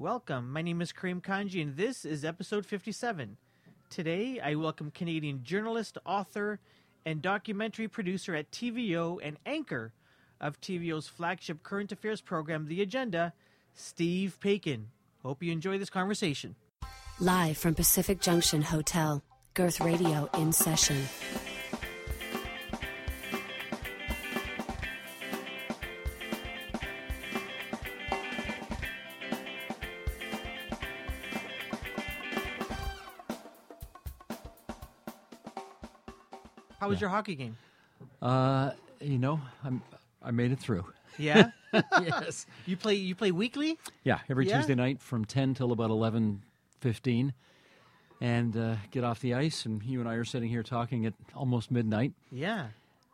Welcome. My name is Kareem Kanji, and this is episode 57. Today, I welcome Canadian journalist, author, and documentary producer at TVO and anchor of TVO's flagship current affairs program, The Agenda, Steve Paikin. Hope you enjoy this conversation. Live from Pacific Junction Hotel, Girth Radio in session. How was your hockey game? Uh, you know, I'm I made it through. Yeah, yes. you play. You play weekly. Yeah, every Yeah? Tuesday night from 10 till about 11:15 and uh, get off the ice and you and I are sitting here talking at almost midnight. Yeah.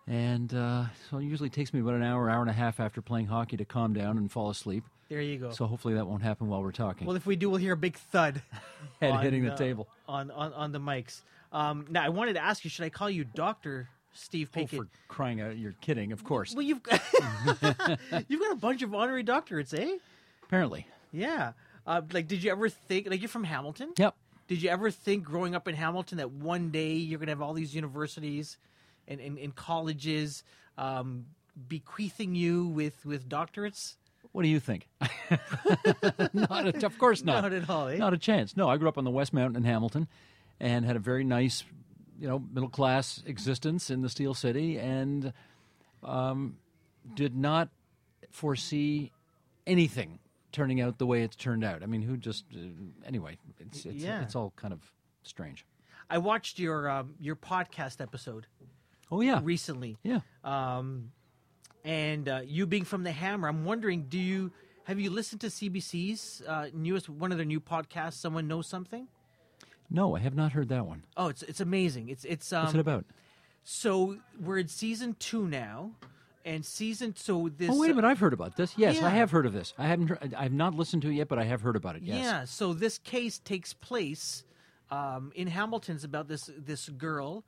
And uh, so it usually takes me about an hour, hour and a half after playing hockey to calm down and fall asleep. There you go. So hopefully that won't happen while we're talking. well, if we do, we'll hear a big thud. Head hitting the uh, table. on, on on the mics. Um, now, I wanted to ask you: Should I call you Doctor Steve Oh, for crying out, you're kidding, of course. Well, you've got you've got a bunch of honorary doctorates, eh? Apparently. Yeah. Uh, like, did you ever think? Like, you're from Hamilton. Yep. Did you ever think, growing up in Hamilton, that one day you're going to have all these universities and, and, and colleges um, bequeathing you with with doctorates? What do you think? not a, of course not. Not at all, eh? Not a chance. No, I grew up on the West Mountain in Hamilton, and had a very nice, you know, middle class existence in the Steel City, and um, did not foresee anything turning out the way it's turned out. I mean, who just uh, anyway? It's it's, Yeah. it's all kind of strange. I watched your um, your podcast episode Oh yeah, recently. yeah. Um, and uh, you being from the Hammer, I'm wondering, do you have you listened to CBC's uh, newest one of their new podcasts? Someone knows something. No, I have not heard that one. Oh, it's it's amazing. It's it's um, What's it about? so we're in season two now, and season so this. Oh wait a minute, I've heard about this. Yes, yeah. I have heard of this. I haven't. I have not listened to it yet, but I have heard about it. Yes. Yeah, so this case takes place um, in Hamilton's about this this girl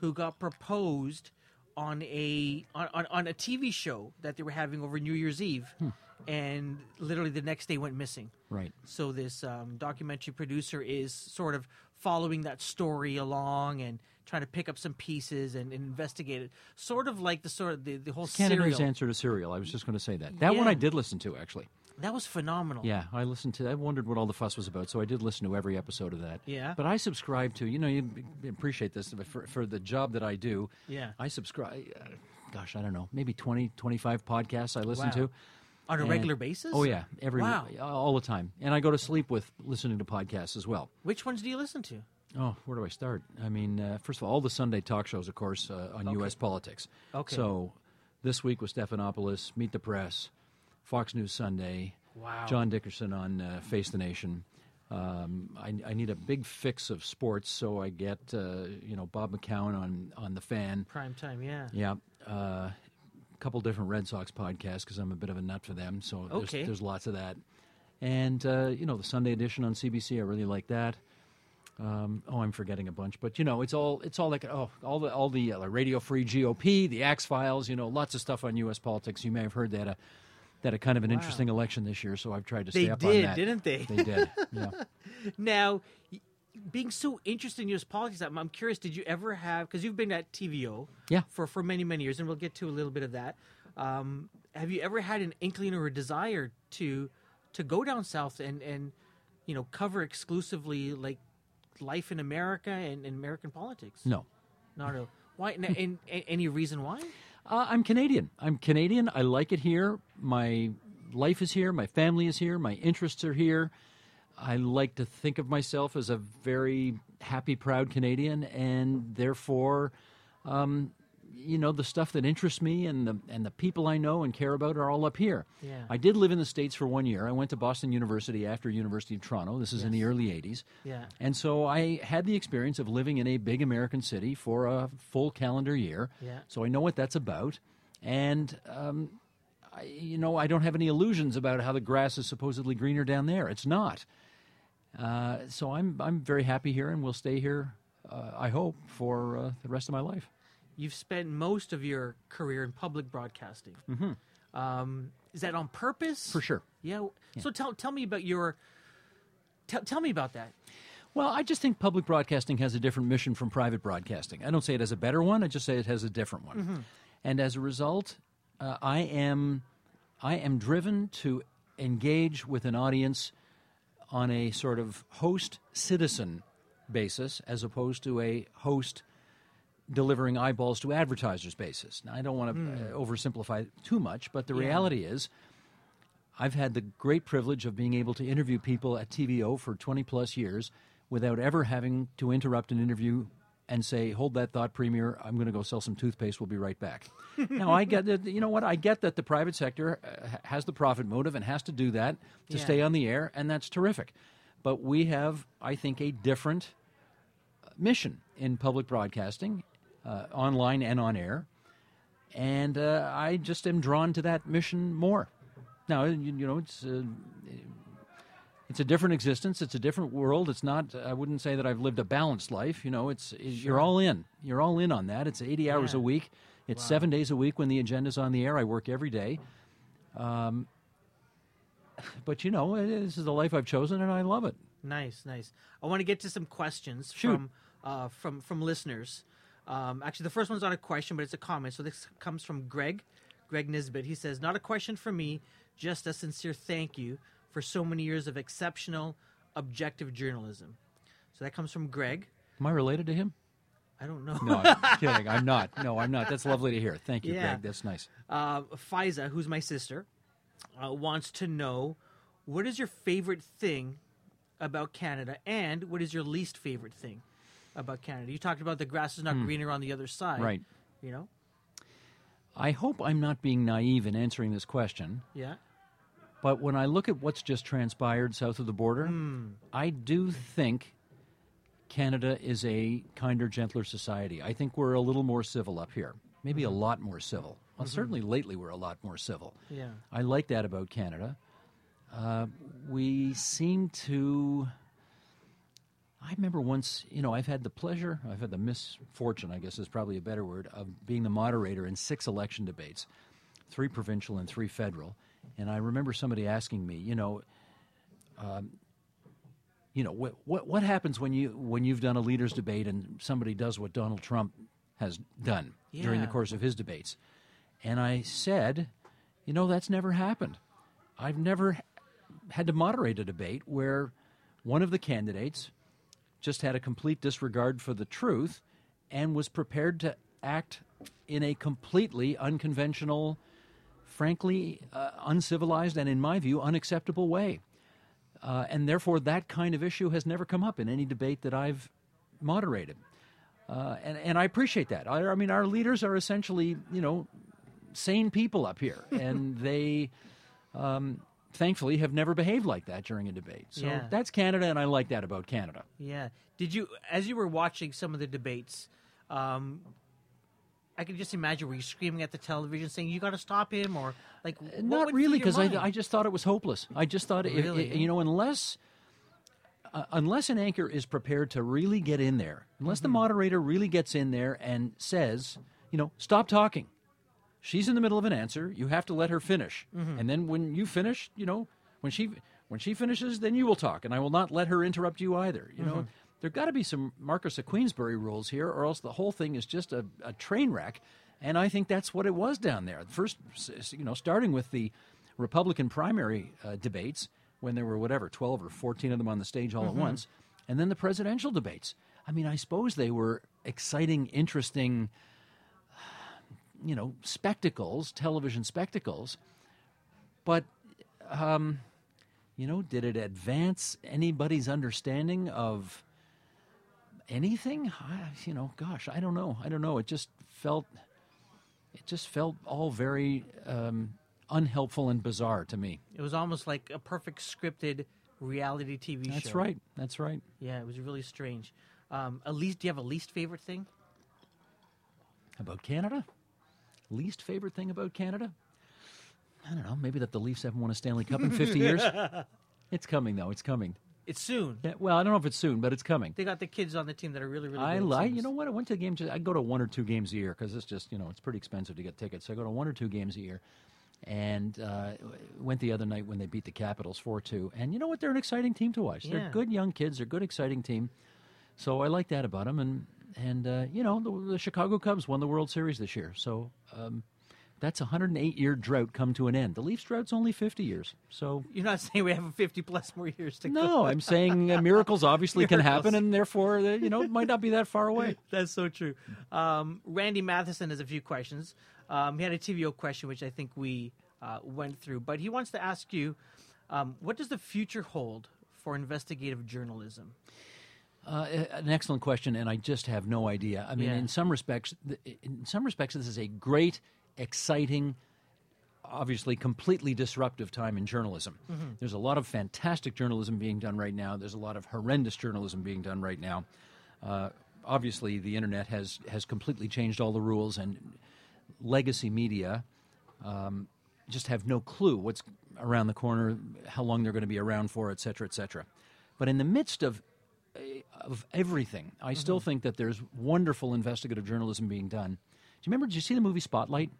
who got proposed on a on, on, on a TV show that they were having over New Year's Eve, Hmm. And literally the next day went missing. Right. So this um, documentary producer is sort of following that story along and trying to pick up some pieces and, and investigate it, sort of like the sort of the, the whole Canada's serial. answer to serial. I was just going to say that. That one I did listen to actually. That was phenomenal. Yeah, I listened to. I wondered what all the fuss was about, so I did listen to every episode of that. Yeah. But I subscribe to. You know, you appreciate this but for for the job that I do. Yeah. I subscribe. Uh, gosh, I don't know, maybe 20, 25 podcasts I listen Wow. to. On a And- regular basis. Oh yeah, every Wow. all the time, and I go to sleep with listening to podcasts as well. Which ones do you listen to? Oh, where do I start? I mean, uh, first of all, all the Sunday talk shows, of course, uh, on U.S. politics. Okay. So this week was Stephanopoulos, Meet the Press, Fox News Sunday, Wow. John Dickerson on uh, Face the Nation. Um, I, I need a big fix of sports, so I get uh, you know Bob McCown on on the Fan. Prime time, yeah. Yeah, uh, couple different Red Sox podcasts because I'm a bit of a nut for them. So there's, Okay. there's lots of that, and uh, you know the Sunday edition on CBC. I really like that. Um, oh, I'm forgetting a bunch, but you know it's all it's all like oh all the all the uh, Radio Free GOP, the Axe Files. You know lots of stuff on U.S. politics. You may have heard that. Uh, that a kind of an interesting election this year, so I've tried to stay They up did, on that. didn't they? They did. Yeah. Now, being so interested in U.S. politics, I'm, I'm curious. Did you ever have? Because you've been at TVO, Yeah. for for many many years, and we'll get to a little bit of that. Um, have you ever had an inkling or a desire to to go down south and and you know cover exclusively like life in America and, and American politics? No. not a why. n- and, and any reason why? Uh, I'm Canadian. I'm Canadian. I like it here. My life is here. My family is here. My interests are here. I like to think of myself as a very happy, proud Canadian, and therefore, um, you know, the stuff that interests me and the and the people I know and care about are all up here. Yeah. I did live in the states for one year. I went to Boston University after University of Toronto. This is in the early '80s. Yeah. And so I had the experience of living in a big American city for a full calendar year. Yeah. So I know what that's about. And, um, I, you know, I don't have any illusions about how the grass is supposedly greener down there. It's not. Uh, so I'm, I'm very happy here and we'll stay here, uh, I hope, for uh, the rest of my life. You've spent most of your career in public broadcasting. Mm-hmm. Um, is that on purpose? For sure. Yeah. So tell tell me about your Tell tell me about that. Well, I just think public broadcasting has a different mission from private broadcasting. I don't say it has a better one. I just say it has a different one. And as a result, uh, I am I am driven to engage with an audience on a sort of host citizen basis as opposed to a host delivering eyeballs to advertisers basis. Now, I don't want to uh, oversimplify it too much, but the reality is I've had the great privilege of being able to interview people at TVO for 20 plus years without ever having to interrupt an interview and say, "Hold that thought, Premier. I'm going to go sell some toothpaste. We'll be right back." now, I get that. You know what? I get that the private sector uh, has the profit motive and has to do that to Yeah. stay on the air, and that's terrific. But we have, I think, a different uh, mission in public broadcasting, uh, online and on air, and uh, I just am drawn to that mission more. Now, you, you know, it's uh, it's a different existence. It's a different world. It's not. I wouldn't say that I've lived a balanced life. You know, it's you're all in. You're all in on that. It's 80 hours a week. It's seven days a week when the agenda's on the air. I work every day. Um, but you know, this is the life I've chosen, and I love it. Nice, nice. I want to get to some questions Shoot. from uh, from from listeners. Um, actually, the first one's not a question, but it's a comment. So this comes from Greg, Greg Nisbet. He says, "Not a question for me, just a sincere thank you for so many years of exceptional, objective journalism." So that comes from Greg. Am I related to him? I don't know. No, I'm kidding. I'm not. No, I'm not. That's lovely to hear. Thank you, Yeah. Greg. That's nice. uh, Fiza, who's my sister, uh, wants to know what is your favorite thing about Canada, and what is your least favorite thing about Canada? You talked about the grass is not greener on the other side, Hmm. Right. You know, I hope I'm not being naive in answering this question. yeah, But when I look at what's just transpired south of the border, hmm. I do think Canada is a kinder, gentler society. I think we're a little more civil up here. Maybe a mm-hmm. lot more civil. Well, mm-hmm. certainly lately we're a lot more civil. yeah, I like that about Canada. Uh, we seem to. I remember once, you know, I've had the pleasure, I've had the misfortune, I guess is probably a better word, of being the moderator in six election debates, three provincial and three federal. And I remember somebody asking me, you know, um, you know, what, what what happens when you when you've done a leaders debate and somebody does what Donald Trump has done during the course of his debates? And I said, you know, that's never happened. I've never had to moderate a debate where one of the candidates just had a complete disregard for the truth and was prepared to act in a completely unconventional, frankly, uh, uncivilized, and in my view, unacceptable way. Uh, and therefore, that kind of issue has never come up in any debate that I've moderated. Uh, and, and I appreciate that. I, I mean, our leaders are essentially, you know, sane people up here, and they um, thankfully have never behaved like that during a debate. So Yeah. that's Canada, and I like that about Canada. yeah. Did you, as you were watching some of the debates, um, I can just imagine were you screaming at the television saying you got to stop him, or like what Not really, because I. I just thought it was hopeless. I just thought, it, Really? it- you know, unless uh, unless an anchor is prepared to really get in there, unless the Mm-hmm. moderator really gets in there and says, you know, stop talking. She's in the middle of an answer. You have to let her finish, Mm-hmm. and then when you finish, you know, when she when she finishes, then you will talk, and I will not let her interrupt you either. You Mm-hmm. know, there got to be some Marquess of Queensberry rules here, or else the whole thing is just a, a train wreck. And I think that's what it was down there. First, you know, starting with the Republican primary uh, debates when there were whatever twelve or fourteen of them on the stage all at once, and then the presidential debates. I mean, I suppose they were exciting, interesting, you know, spectacles, television spectacles. But, um, you know, did it advance anybody's understanding of anything? I, you know, gosh, I don't know. I don't know. It just felt, it just felt all very um, unhelpful and bizarre to me. it was almost like a perfect scripted reality TV show. That's right. That's right. Yeah, it was really strange. Um, at least, do you have a least favorite thing? About Canada? Least favorite thing about Canada? I don't know. Maybe that the Leafs haven't won a Stanley Cup in 50 years. It's coming, though. It's coming. It's soon. Yeah, well, I don't know if it's soon, but it's coming. They got the kids on the team that are really, really. I like. You know what? I went to the game. I go to one or two games a year because it's just you know it's pretty expensive to get tickets. So I go to one or two games a year, and uh, went the other night when they beat the Capitals four two. And you know what? They're an exciting team to watch. Yeah. They're good young kids. They're a good, exciting team. So I like that about them. And and uh, you know the, the Chicago Cubs won the World Series this year. So. Um, that's a 108 year drought come to an end. The Leafs drought's only 50 years. So You're not saying we have 50 plus more years to go. no, I'm saying uh, miracles obviously can happen, and therefore, uh, you know, it might not be that far away. That's so true. Um, Randy Matheson has a few questions. Um, he had a TVO question, which I think we uh, went through, but he wants to ask you um, what does the future hold for investigative journalism? Uh, an excellent question, and I just have no idea. I mean, Yeah. in some respects, in some respects, this is a great, exciting, obviously completely disruptive time in journalism. There's a lot of fantastic journalism being done right now. There's a lot of horrendous journalism being done right now. Uh, obviously, the internet has has completely changed all the rules, and legacy media um, just have no clue what's around the corner, how long they're going to be around for, et cetera, et cetera. But in the midst of of everything, I still think that there's wonderful investigative journalism being done. Do you remember? Did you see the movie Spotlight?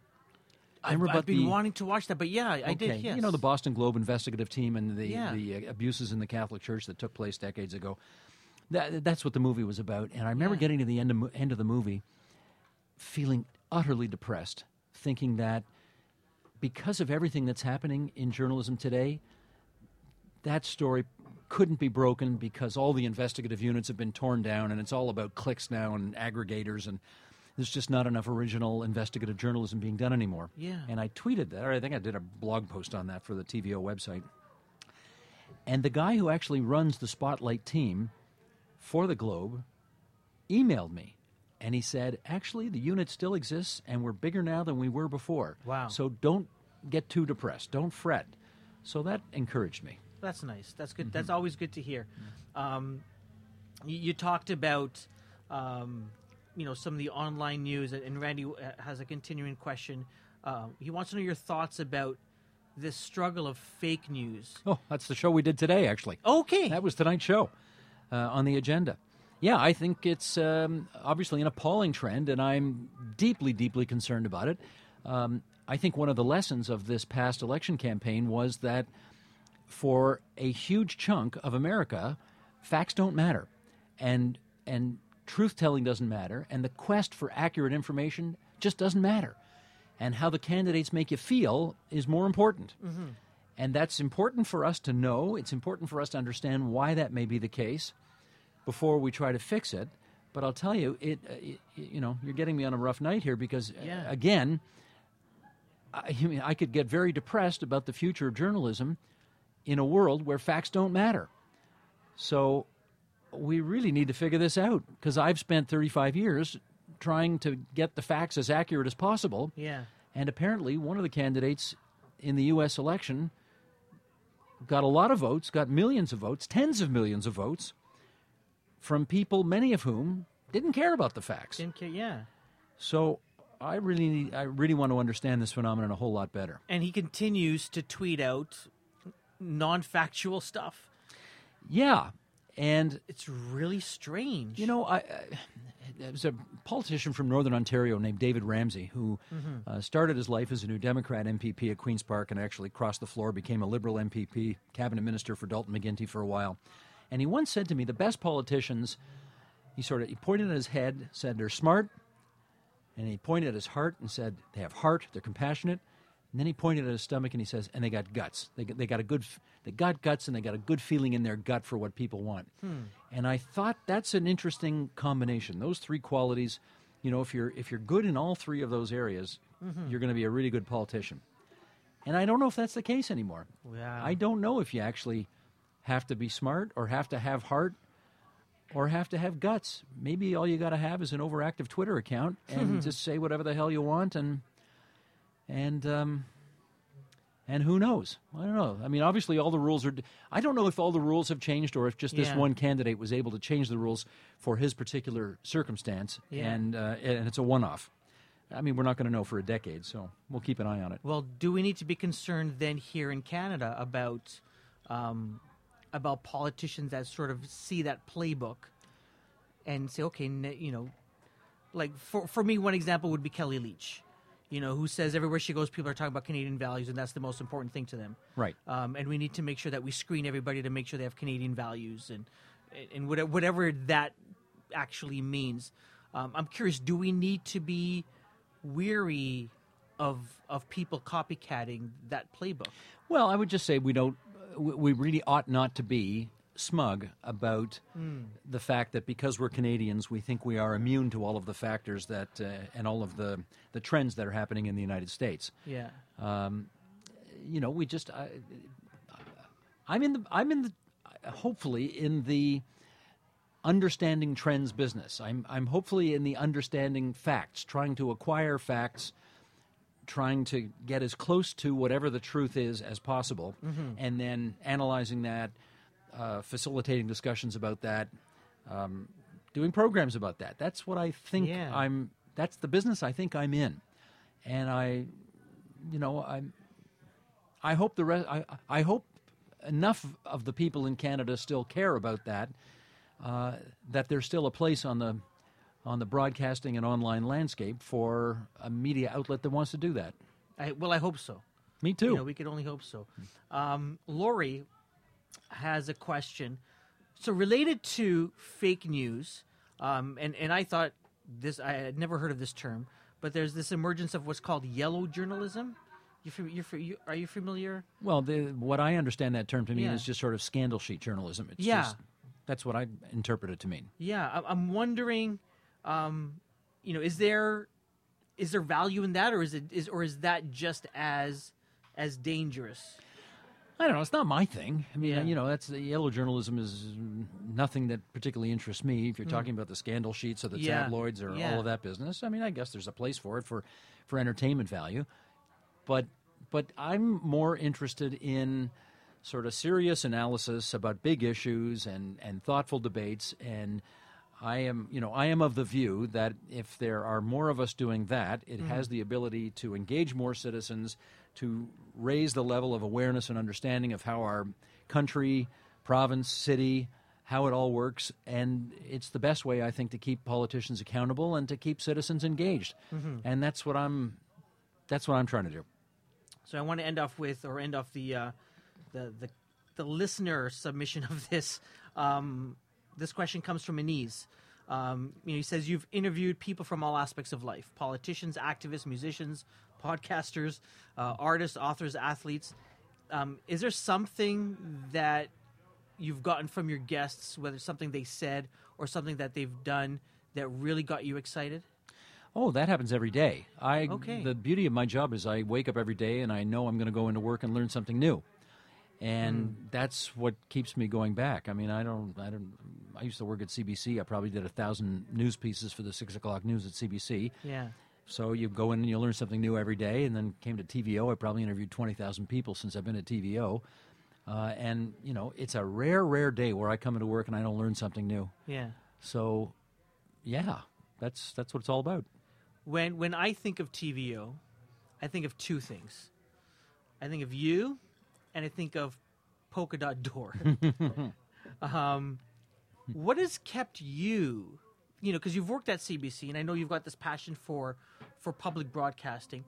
I've, Remember I've about been the- wanting to watch that, but yeah, I did. Okay, Yes. You know the Boston Globe investigative team and the Yeah. the uh, abuses in the Catholic Church that took place decades ago. That, that's what the movie was about. And I remember Yeah. getting to the end of, end of the movie, feeling utterly depressed, thinking that because of everything that's happening in journalism today, that story couldn't be broken because all the investigative units have been torn down and it's all about clicks now and aggregators and there's just not enough original investigative journalism being done anymore. Yeah. And I tweeted that, or I think I did a blog post on that for the TVO website. And the guy who actually runs the Spotlight team for the Globe emailed me. And he said, actually, the unit still exists and we're bigger now than we were before. Wow. So don't get too depressed. Don't fret. So that encouraged me. That's nice. That's good. Mm-hmm. That's always good to hear. Um, you, you talked about, um, you know, some of the online news, and Randy uh, has a continuing question. Uh, he wants to know your thoughts about this struggle of fake news. Oh, that's the show we did today, actually. Okay. That was tonight's show uh, on the agenda. Yeah, I think it's um, obviously an appalling trend, and I'm deeply, deeply concerned about it. Um, I think one of the lessons of this past election campaign was that for a huge chunk of America, facts don't matter, and and truth telling doesn't matter, and the quest for accurate information just doesn't matter, and how the candidates make you feel is more important. And that's important for us to know. It's important for us to understand why that may be the case before we try to fix it. But I'll tell you, it, uh, it you know, you're getting me on a rough night here because, uh, again, I, I mean, I could get very depressed about the future of journalism in a world where facts don't matter. So we really need to figure this out because I've spent 35 years trying to get the facts as accurate as possible. yeah. And apparently, one of the candidates in the U.S. election got a lot of votes, got millions of votes, tens of millions of votes from people, many of whom didn't care about the facts. Didn't care. Yeah. So I really, need, I really want to understand this phenomenon a whole lot better. And he continues to tweet out non-factual stuff. Yeah, and It's really strange. You know, I, I there was a politician from Northern Ontario named David Ramsay who uh, started his life as a New Democrat MPP at Queens Park and actually crossed the floor, became a Liberal MPP, cabinet minister for Dalton McGuinty for a while. And he once said to me, "The best politicians," he sort of he pointed at his head, said they're smart, and he pointed at his heart and said they have heart, they're compassionate. And then he pointed at his stomach and he says, and they got guts. They got, they got a good, they got guts and they got a good feeling in their gut for what people want. Hmm. And I thought that's an interesting combination. Those three qualities, you know, if you're if you're good in all three of those areas, mm-hmm. you're going to be a really good politician. And I don't know if that's the case anymore. Yeah. I don't know if you actually have to be smart or have to have heart or have to have guts. Maybe all you got to have is an overactive Twitter account and just say whatever the hell you want and and um, and who knows? I don't know. I mean, obviously, all the rules are. I don't know if all the rules have changed or if just this Yeah. one candidate was able to change the rules for his particular circumstance, Yeah. and uh, and it's a one-off. I mean, we're not going to know for a decade, so we'll keep an eye on it. Well, do we need to be concerned then here in Canada about um, about politicians that sort of see that playbook and say, okay, you know, like for for me, one example would be Kellie Leitch. You know, who says everywhere she goes, people are talking about Canadian values, and that's the most important thing to them. Right. Um, and we need to make sure that we screen everybody to make sure they have Canadian values and and whatever, whatever that actually means. Um, I'm curious, do we need to be weary of of people copycatting that playbook? Well, I would just say we don't. We really ought not to be smug about hmm. the fact that because we're Canadians, we think we are immune to all of the factors that uh, and all of the the trends that are happening in the United States. Yeah. Um, you know, we just I, I'm in the I'm in the hopefully in the understanding trends business. I'm I'm hopefully in the understanding facts, trying to acquire facts, trying to get as close to whatever the truth is as possible, mm-hmm. and then analyzing that, uh, facilitating discussions about that, um, doing programs about that. That's what I think Yeah. I'm. That's the business I think I'm in, and I, you know, I'm. I hope the rest. I, I hope enough of the people in Canada still care about that. Uh, that there's still a place on the on the broadcasting and online landscape for a media outlet that wants to do that. I, well, I hope so. Me too. You know, we could only hope so. Um, Lori has a question. So related to fake news, um, and and I thought this I had never heard of this term, but there's this emergence of what's called yellow journalism. You, you're, you are you familiar? well, the, what I understand that term to mean Yeah. is just sort of scandal sheet journalism. It's Yeah. just, that's what I interpret it to mean. Yeah, I, I'm wondering, um, you know, is there is there value in that, or is it is or is that just as as dangerous? I don't know. It's not my thing. I mean, Yeah. you know, that's the yellow journalism is nothing that particularly interests me. If you're talking about the scandal sheets or the Hmm. Yeah. tabloids or Yeah. all of that business, I mean, I guess there's a place for it for for entertainment value. But but I'm more interested in sort of serious analysis about big issues and and thoughtful debates and I am, you know, I am of the view that if there are more of us doing that, it has the ability to engage more citizens, to raise the level of awareness and understanding of how our country, province, city, how it all works, and it's the best way I think to keep politicians accountable and to keep citizens engaged. And that's what I'm that's what I'm trying to do. So I want to end off with, or end off the uh, the, the the listener submission of this. Um, this question comes from Anise. Um, you know, he says you've interviewed people from all aspects of life: politicians, activists, musicians, podcasters, uh, artists, authors, athletes. Um, is there something that you've gotten from your guests, whether it's something they said or something that they've done, that really got you excited? Oh, that happens every day. I Okay. the beauty of my job is I wake up every day and I know I'm going to go into work and learn something new. And that's what keeps me going back. I mean, I don't, I don't. I used to work at CBC. I probably did a thousand news pieces for the six o'clock news at CBC. Yeah. So you go in and you learn something new every day. And then came to TVO. I probably interviewed twenty thousand people since I've been at TVO. Uh, and you know, it's a rare, rare day where I come into work and I don't learn something new. Yeah. So, yeah, that's that's what it's all about. when when I think of TVO, I think of two things. I think of you, and I think of Polka Dot Door. um, what has kept you, you know, because you've worked at CBC, and I know you've got this passion for for public broadcasting.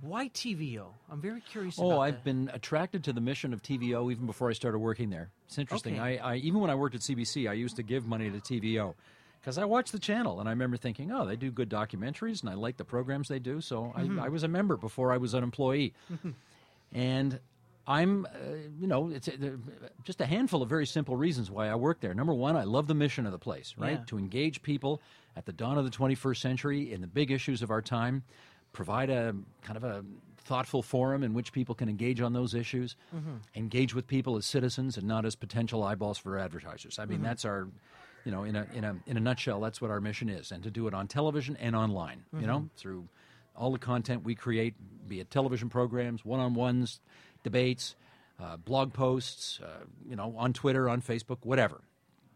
Why TVO? I'm very curious. Oh, I've that. been attracted to the mission of TVO even before I started working there. It's interesting. Okay. I, I even when I worked at CBC, I used to give money to TVO because I watched the channel and I remember thinking, oh, they do good documentaries and I like the programs they do. So Mm-hmm. I, I was a member before I was an employee, and I'm, uh, you know, it's uh, just a handful of very simple reasons why I work there. Number one, I love the mission of the place, right? Yeah. To engage people at the dawn of the 21st century in the big issues of our time, provide a kind of a thoughtful forum in which people can engage on those issues, engage with people as citizens and not as potential eyeballs for advertisers. I mean, that's our, you know, in a in a in a nutshell, that's what our mission is, and to do it on television and online. You know, through all the content we create, be it television programs, one-on-ones, debates, uh, blog posts, uh, you know, on Twitter, on Facebook, whatever.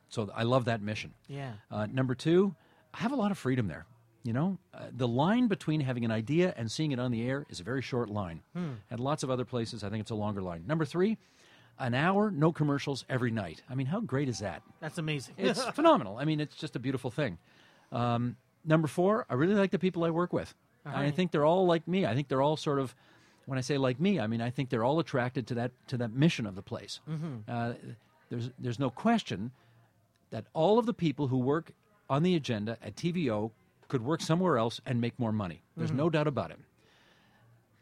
So I love that mission. Yeah. Uh, number two, I have a lot of freedom there. You know, uh, the line between having an idea and seeing it on the air is a very short line. At lots of other places, I think it's a longer line. Number three, an hour, no commercials every night. I mean, how great is that? That's amazing. It's phenomenal. I mean, it's just a beautiful thing. Um, number four, I really like the people I work with. I think they're all like me. I think they're all sort of. When I say like me, I mean I think they're all attracted to that to that mission of the place. Uh, there's there's no question that all of the people who work on the agenda at TVO could work somewhere else and make more money. There's no doubt about it.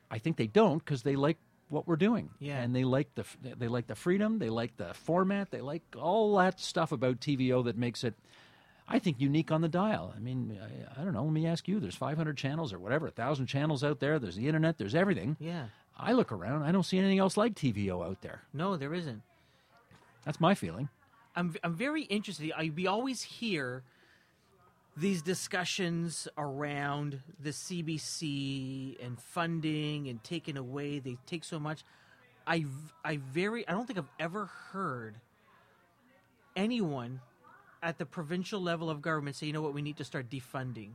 I think they don't because they like what we're doing, Yeah. and they like the they like the freedom, they like the format, they like all that stuff about TVO that makes it. I think unique on the dial. I mean, I, I don't know. Let me ask you. There's 500 channels or whatever, a thousand channels out there. There's the internet. There's everything. Yeah. I look around. I don't see anything else like TVO out there. No, there isn't. That's my feeling. I'm I'm very interested. I we always hear these discussions around the CBC and funding and taking away. They take so much. I I very I don't think I've ever heard anyone at the provincial level of government say, you know what, we need to start defunding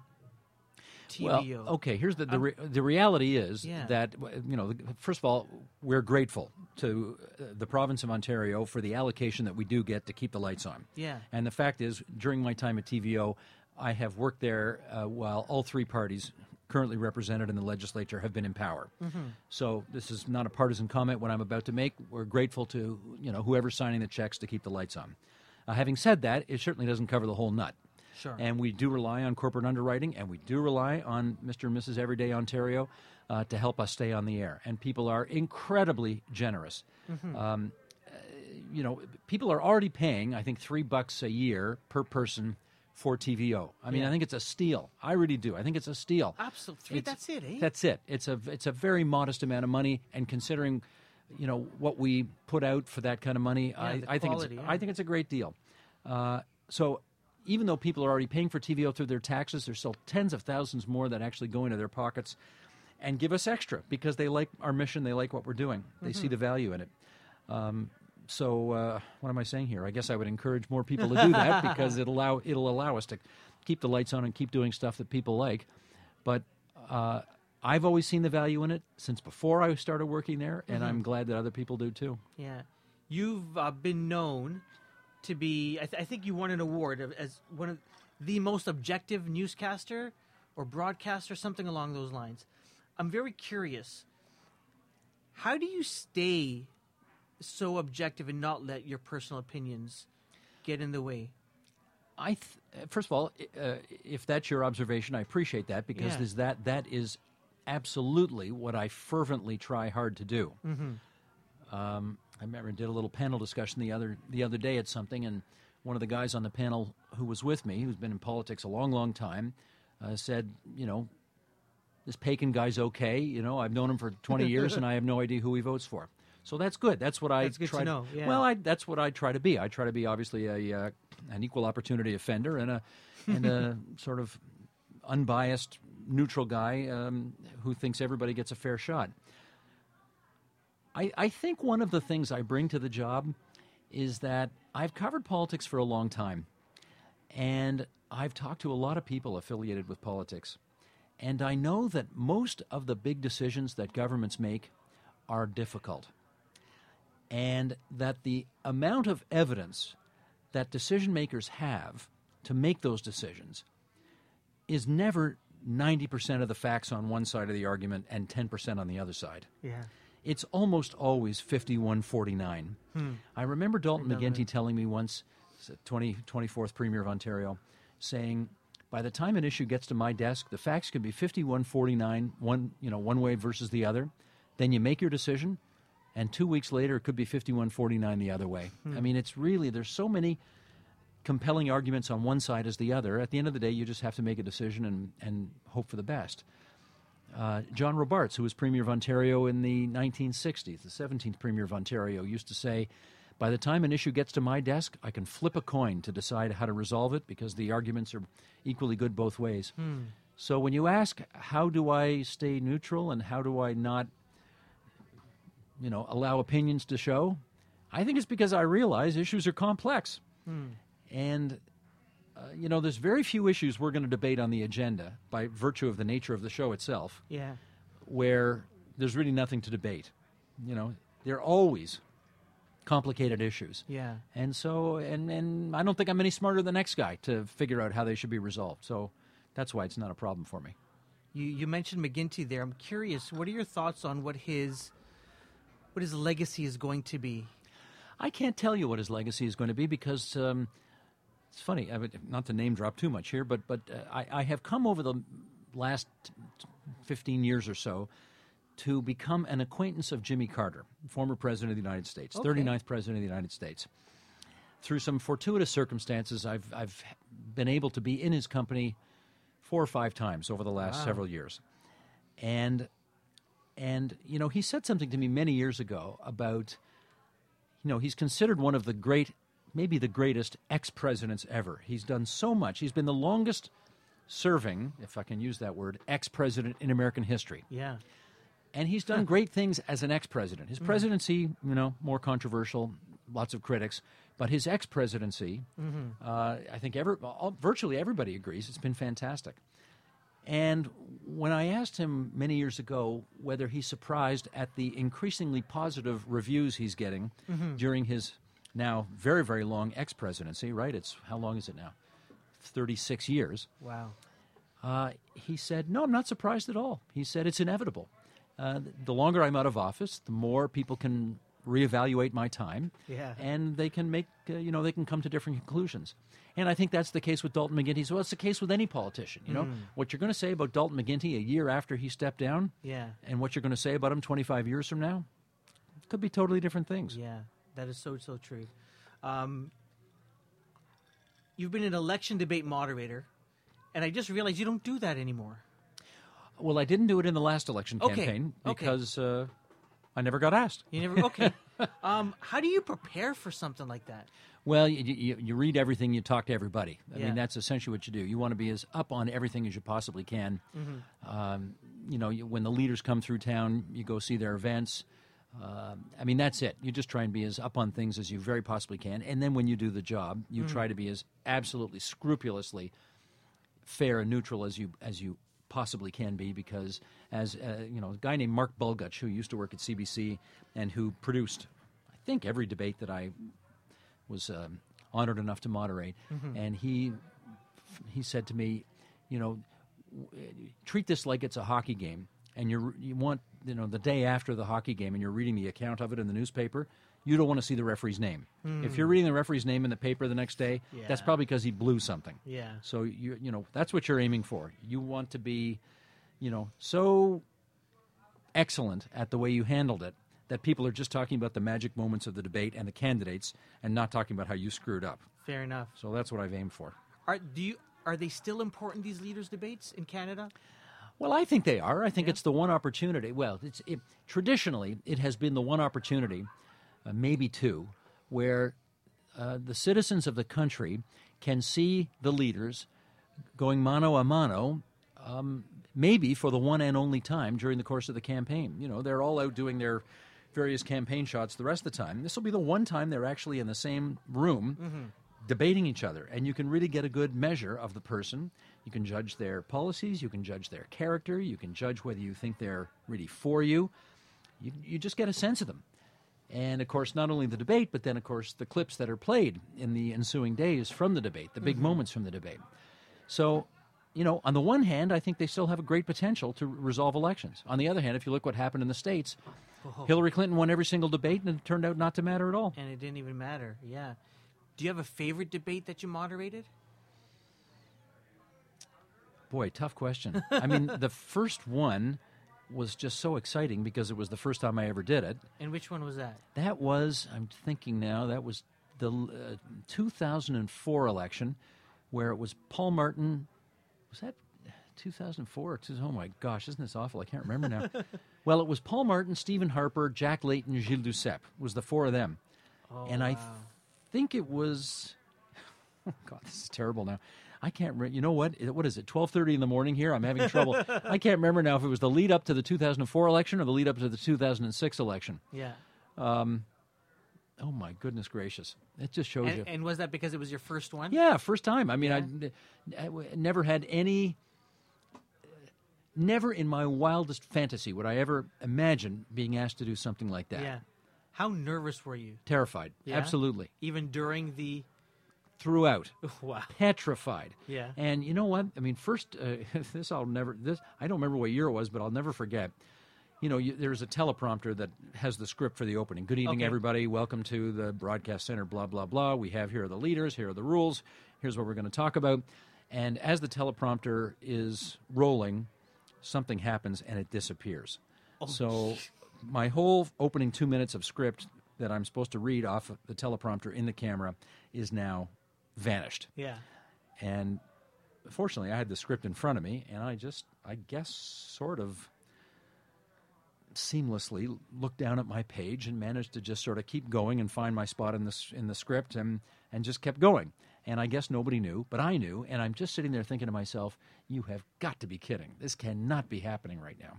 TVO. Well, okay. Here's the the, re- the reality is Yeah. that you know. First of all, we're grateful to uh, the province of Ontario for the allocation that we do get to keep the lights on. Yeah. And the fact is, during my time at TVO, I have worked there uh, while all three parties currently represented in the legislature have been in power. So this is not a partisan comment. What I'm about to make, we're grateful to you know whoever's signing the checks to keep the lights on. Uh, having said that, it certainly doesn't cover the whole nut. Sure. And we do rely on corporate underwriting, and we do rely on Mr. and Mrs. Everyday Ontario uh, to help us stay on the air. And people are incredibly generous. Um, uh, you know, people are already paying, I think, three bucks a year per person for TVO. I mean, Yeah. I think it's a steal. I really do. I think it's a steal. Absolutely. That's it, eh? That's it. It's a it's a very modest amount of money, and considering, you know, what we put out for that kind of money, I, the I think it's yeah. I think it's a great deal. Uh, so even though people are already paying for TVO through their taxes, there's still tens of thousands more that actually go into their pockets and give us extra because they like our mission, they like what we're doing, they Mm-hmm. see the value in it. Um, so uh, what am I saying here? I guess I would encourage more people to do that because it'll allow it'll allow us to keep the lights on and keep doing stuff that people like. But uh, I've always seen the value in it since before I started working there, and I'm glad that other people do too. Yeah, you've uh, been known to be. I, th- I think you won an award as one of the most objective newscaster or broadcaster, something along those lines. I'm very curious. How do you stay so objective and not let your personal opinions get in the way? I th- first of all, uh, if that's your observation, I appreciate that because Yeah. that that is absolutely what I fervently try hard to do. Um, I remember I did a little panel discussion the other the other day at something, and one of the guys on the panel who was with me, who's been in politics a long, long time, uh, said, you know, this Paikin guy's okay. You know, I've known him for 20 years, and I have no idea who he votes for. So that's good. That's what I That's good to try know, yeah. Well, I, that's what I try to be. I try to be obviously a uh, an equal opportunity offender and a and a sort of unbiased, neutral guy um, who thinks everybody gets a fair shot. I, I think one of the things I bring to the job is that I've covered politics for a long time, and I've talked to a lot of people affiliated with politics. And I know that most of the big decisions that governments make are difficult. And that the amount of evidence that decision makers have to make those decisions is never 90% of the facts on one side of the argument and 10% on the other side. Yeah. It's almost always 51 49. Hmm. I remember Dalton McGuinty telling me once, the 20, 24th Premier of Ontario, saying, by the time an issue gets to my desk, the facts can be 51 49, one, you know, one way versus the other. Then you make your decision, and two weeks later, it could be 51 49 the other way. Hmm. I mean, it's really, there's so many compelling arguments on one side as the other. At the end of the day, you just have to make a decision and, and hope for the best. Uh, John Robarts, who was Premier of Ontario in the 1960s, the 17th Premier of Ontario, used to say, By the time an issue gets to my desk, I can flip a coin to decide how to resolve it because the arguments are equally good both ways. So when you ask, How do I stay neutral and how do I not you know, allow opinions to show? I think it's because I realize issues are complex. And, uh, you know, there's very few issues we're going to debate on the agenda by virtue of the nature of the show itself Yeah. where there's really nothing to debate. You know, they're always complicated issues. Yeah. And so, and, and I don't think I'm any smarter than the next guy to figure out how they should be resolved. So that's why it's not a problem for me. You you mentioned McGuinty there. I'm curious. What are your thoughts on what his what his legacy is going to be? I can't tell you what his legacy is going to be because um, it's funny. I would, not to name drop too much here, but but uh, I, I have come over the last 15 years or so to become an acquaintance of Jimmy Carter, former president of the United States, Okay. 39th president of the United States. Through some fortuitous circumstances, I've I've been able to be in his company four or five times over the last Wow. several years, and and you know he said something to me many years ago about you know, he's considered one of the great, maybe the greatest ex presidents ever. He's done so much. He's been the longest serving, if I can use that word, ex president in American history. Yeah. And he's done great things as an ex president. His mm-hmm. presidency, you know, more controversial, lots of critics. But his ex presidency, mm-hmm. uh, I think every, all, virtually everybody agrees, it's been fantastic. And when I asked him many years ago whether he's surprised at the increasingly positive reviews he's getting mm-hmm. during his now very, very long ex presidency, right? It's how long is it now? 36 years. Wow. Uh, he said, No, I'm not surprised at all. He said, It's inevitable. Uh, the longer I'm out of office, the more people can reevaluate my time. Yeah. And they can make, uh, you know, they can come to different conclusions. And I think that's the case with Dalton McGuinty. So it's the case with any politician. You know, what you're going to say about Dalton McGuinty a year after he stepped down, Yeah. and what you're going to say about him 25 years from now, could be totally different things. Yeah. That is so so true. Um, you've been an election debate moderator, and I just realized you don't do that anymore. Well, I didn't do it in the last election campaign okay. because uh, I never got asked. You never. Okay. um, how do you prepare for something like that? Well, you, you, you read everything, you talk to everybody. I Yeah. mean, that's essentially what you do. You want to be as up on everything as you possibly can. Um, you know, you, when the leaders come through town, you go see their events. Um I mean, that's it. You just try and be as up on things as you very possibly can. And then when you do the job, you try to be as absolutely scrupulously fair and neutral as you as you possibly can be because as uh, you know a guy named Mark Bulgutch who used to work at CBC and who produced I think every debate that I was um, honored enough to moderate and he he said to me you know w- treat this like it's a hockey game and you you want you know the day after the hockey game and you're reading the account of it in the newspaper you don't want to see the referee's name if you're hmm. reading the referee's name in the paper the next day that's probably because he blew something Yeah. so you you know that's what you're aiming for. You want to be, you know, so excellent at the way you handled it that people are just talking about the magic moments of the debate and the candidates and not talking about how you screwed up. Fair enough. So that's what I've aimed for. Are do you are they still important these leaders debates in Canada? Well, I think they are. I think it's the one opportunity. Well, it's it, traditionally it has been the one opportunity, uh, maybe two, where uh, the citizens of the country can see the leaders going mano a mano, um, maybe for the one and only time during the course of the campaign. You know, they're all out doing their various campaign shots the rest of the time. This will be the one time they're actually in the same room debating each other, and you can really get a good measure of the person. You can judge their policies, you can judge their character, you can judge whether you think they're really for you. You, you just get a sense of them. And of course, not only the debate, but then, of course, the clips that are played in the ensuing days from the debate, the big mm-hmm. moments from the debate. So, you know, on the one hand, I think they still have a great potential to resolve elections. On the other hand, if you look what happened in the States, oh. Hillary Clinton won every single debate and it turned out not to matter at all. And it didn't even matter. Yeah. Do you have a favorite debate that you moderated? Boy, tough question. I mean, the first one was just so exciting because it was the first time I ever did it. And which one was that? That was, I'm thinking now, that was the uh, 2004 election where it was Paul Martin. Was that 2004 or two, Oh my gosh, isn't this awful? I can't remember now. well, it was Paul Martin, Stephen Harper, Jack Layton, Gilles Duceppe. It was the four of them. oh, and I think it was. Oh God, this is terrible now. I can't remember. You know what? What is it? Twelve thirty in the morning here. I'm having trouble. I can't remember now if it was the lead up to the 2004 election or the lead up to the 2006 election. Yeah. Um, Oh my goodness gracious! It just shows you. And, and was that because it was your first one? Yeah, first time. I mean, I never had any. Never in my wildest fantasy would I ever imagine being asked to do something like that. Yeah. How nervous were you? Terrified. Yeah? Absolutely. Even during the throughout, Wow. petrified. Yeah. And you know what? I mean, first, uh, this I'll never. This I don't remember what year it was, but I'll never forget. You know, you, there's a teleprompter that has the script for the opening. Good evening, Okay. everybody. Welcome to the broadcast center. Blah blah blah. We have here are the leaders. Here are the rules. Here's what we're going to talk about. And as the teleprompter is rolling, something happens and it disappears. So my whole opening two minutes of script that I'm supposed to read off of the teleprompter in the camera is now vanished. Yeah. And fortunately, I had the script in front of me, and I just, I guess, sort of seamlessly looked down at my page and managed to just sort of keep going and find my spot in this in the script and and just kept going. And I guess nobody knew, but I knew, and I'm just sitting there thinking to myself, "You have got to be kidding! This cannot be happening right now."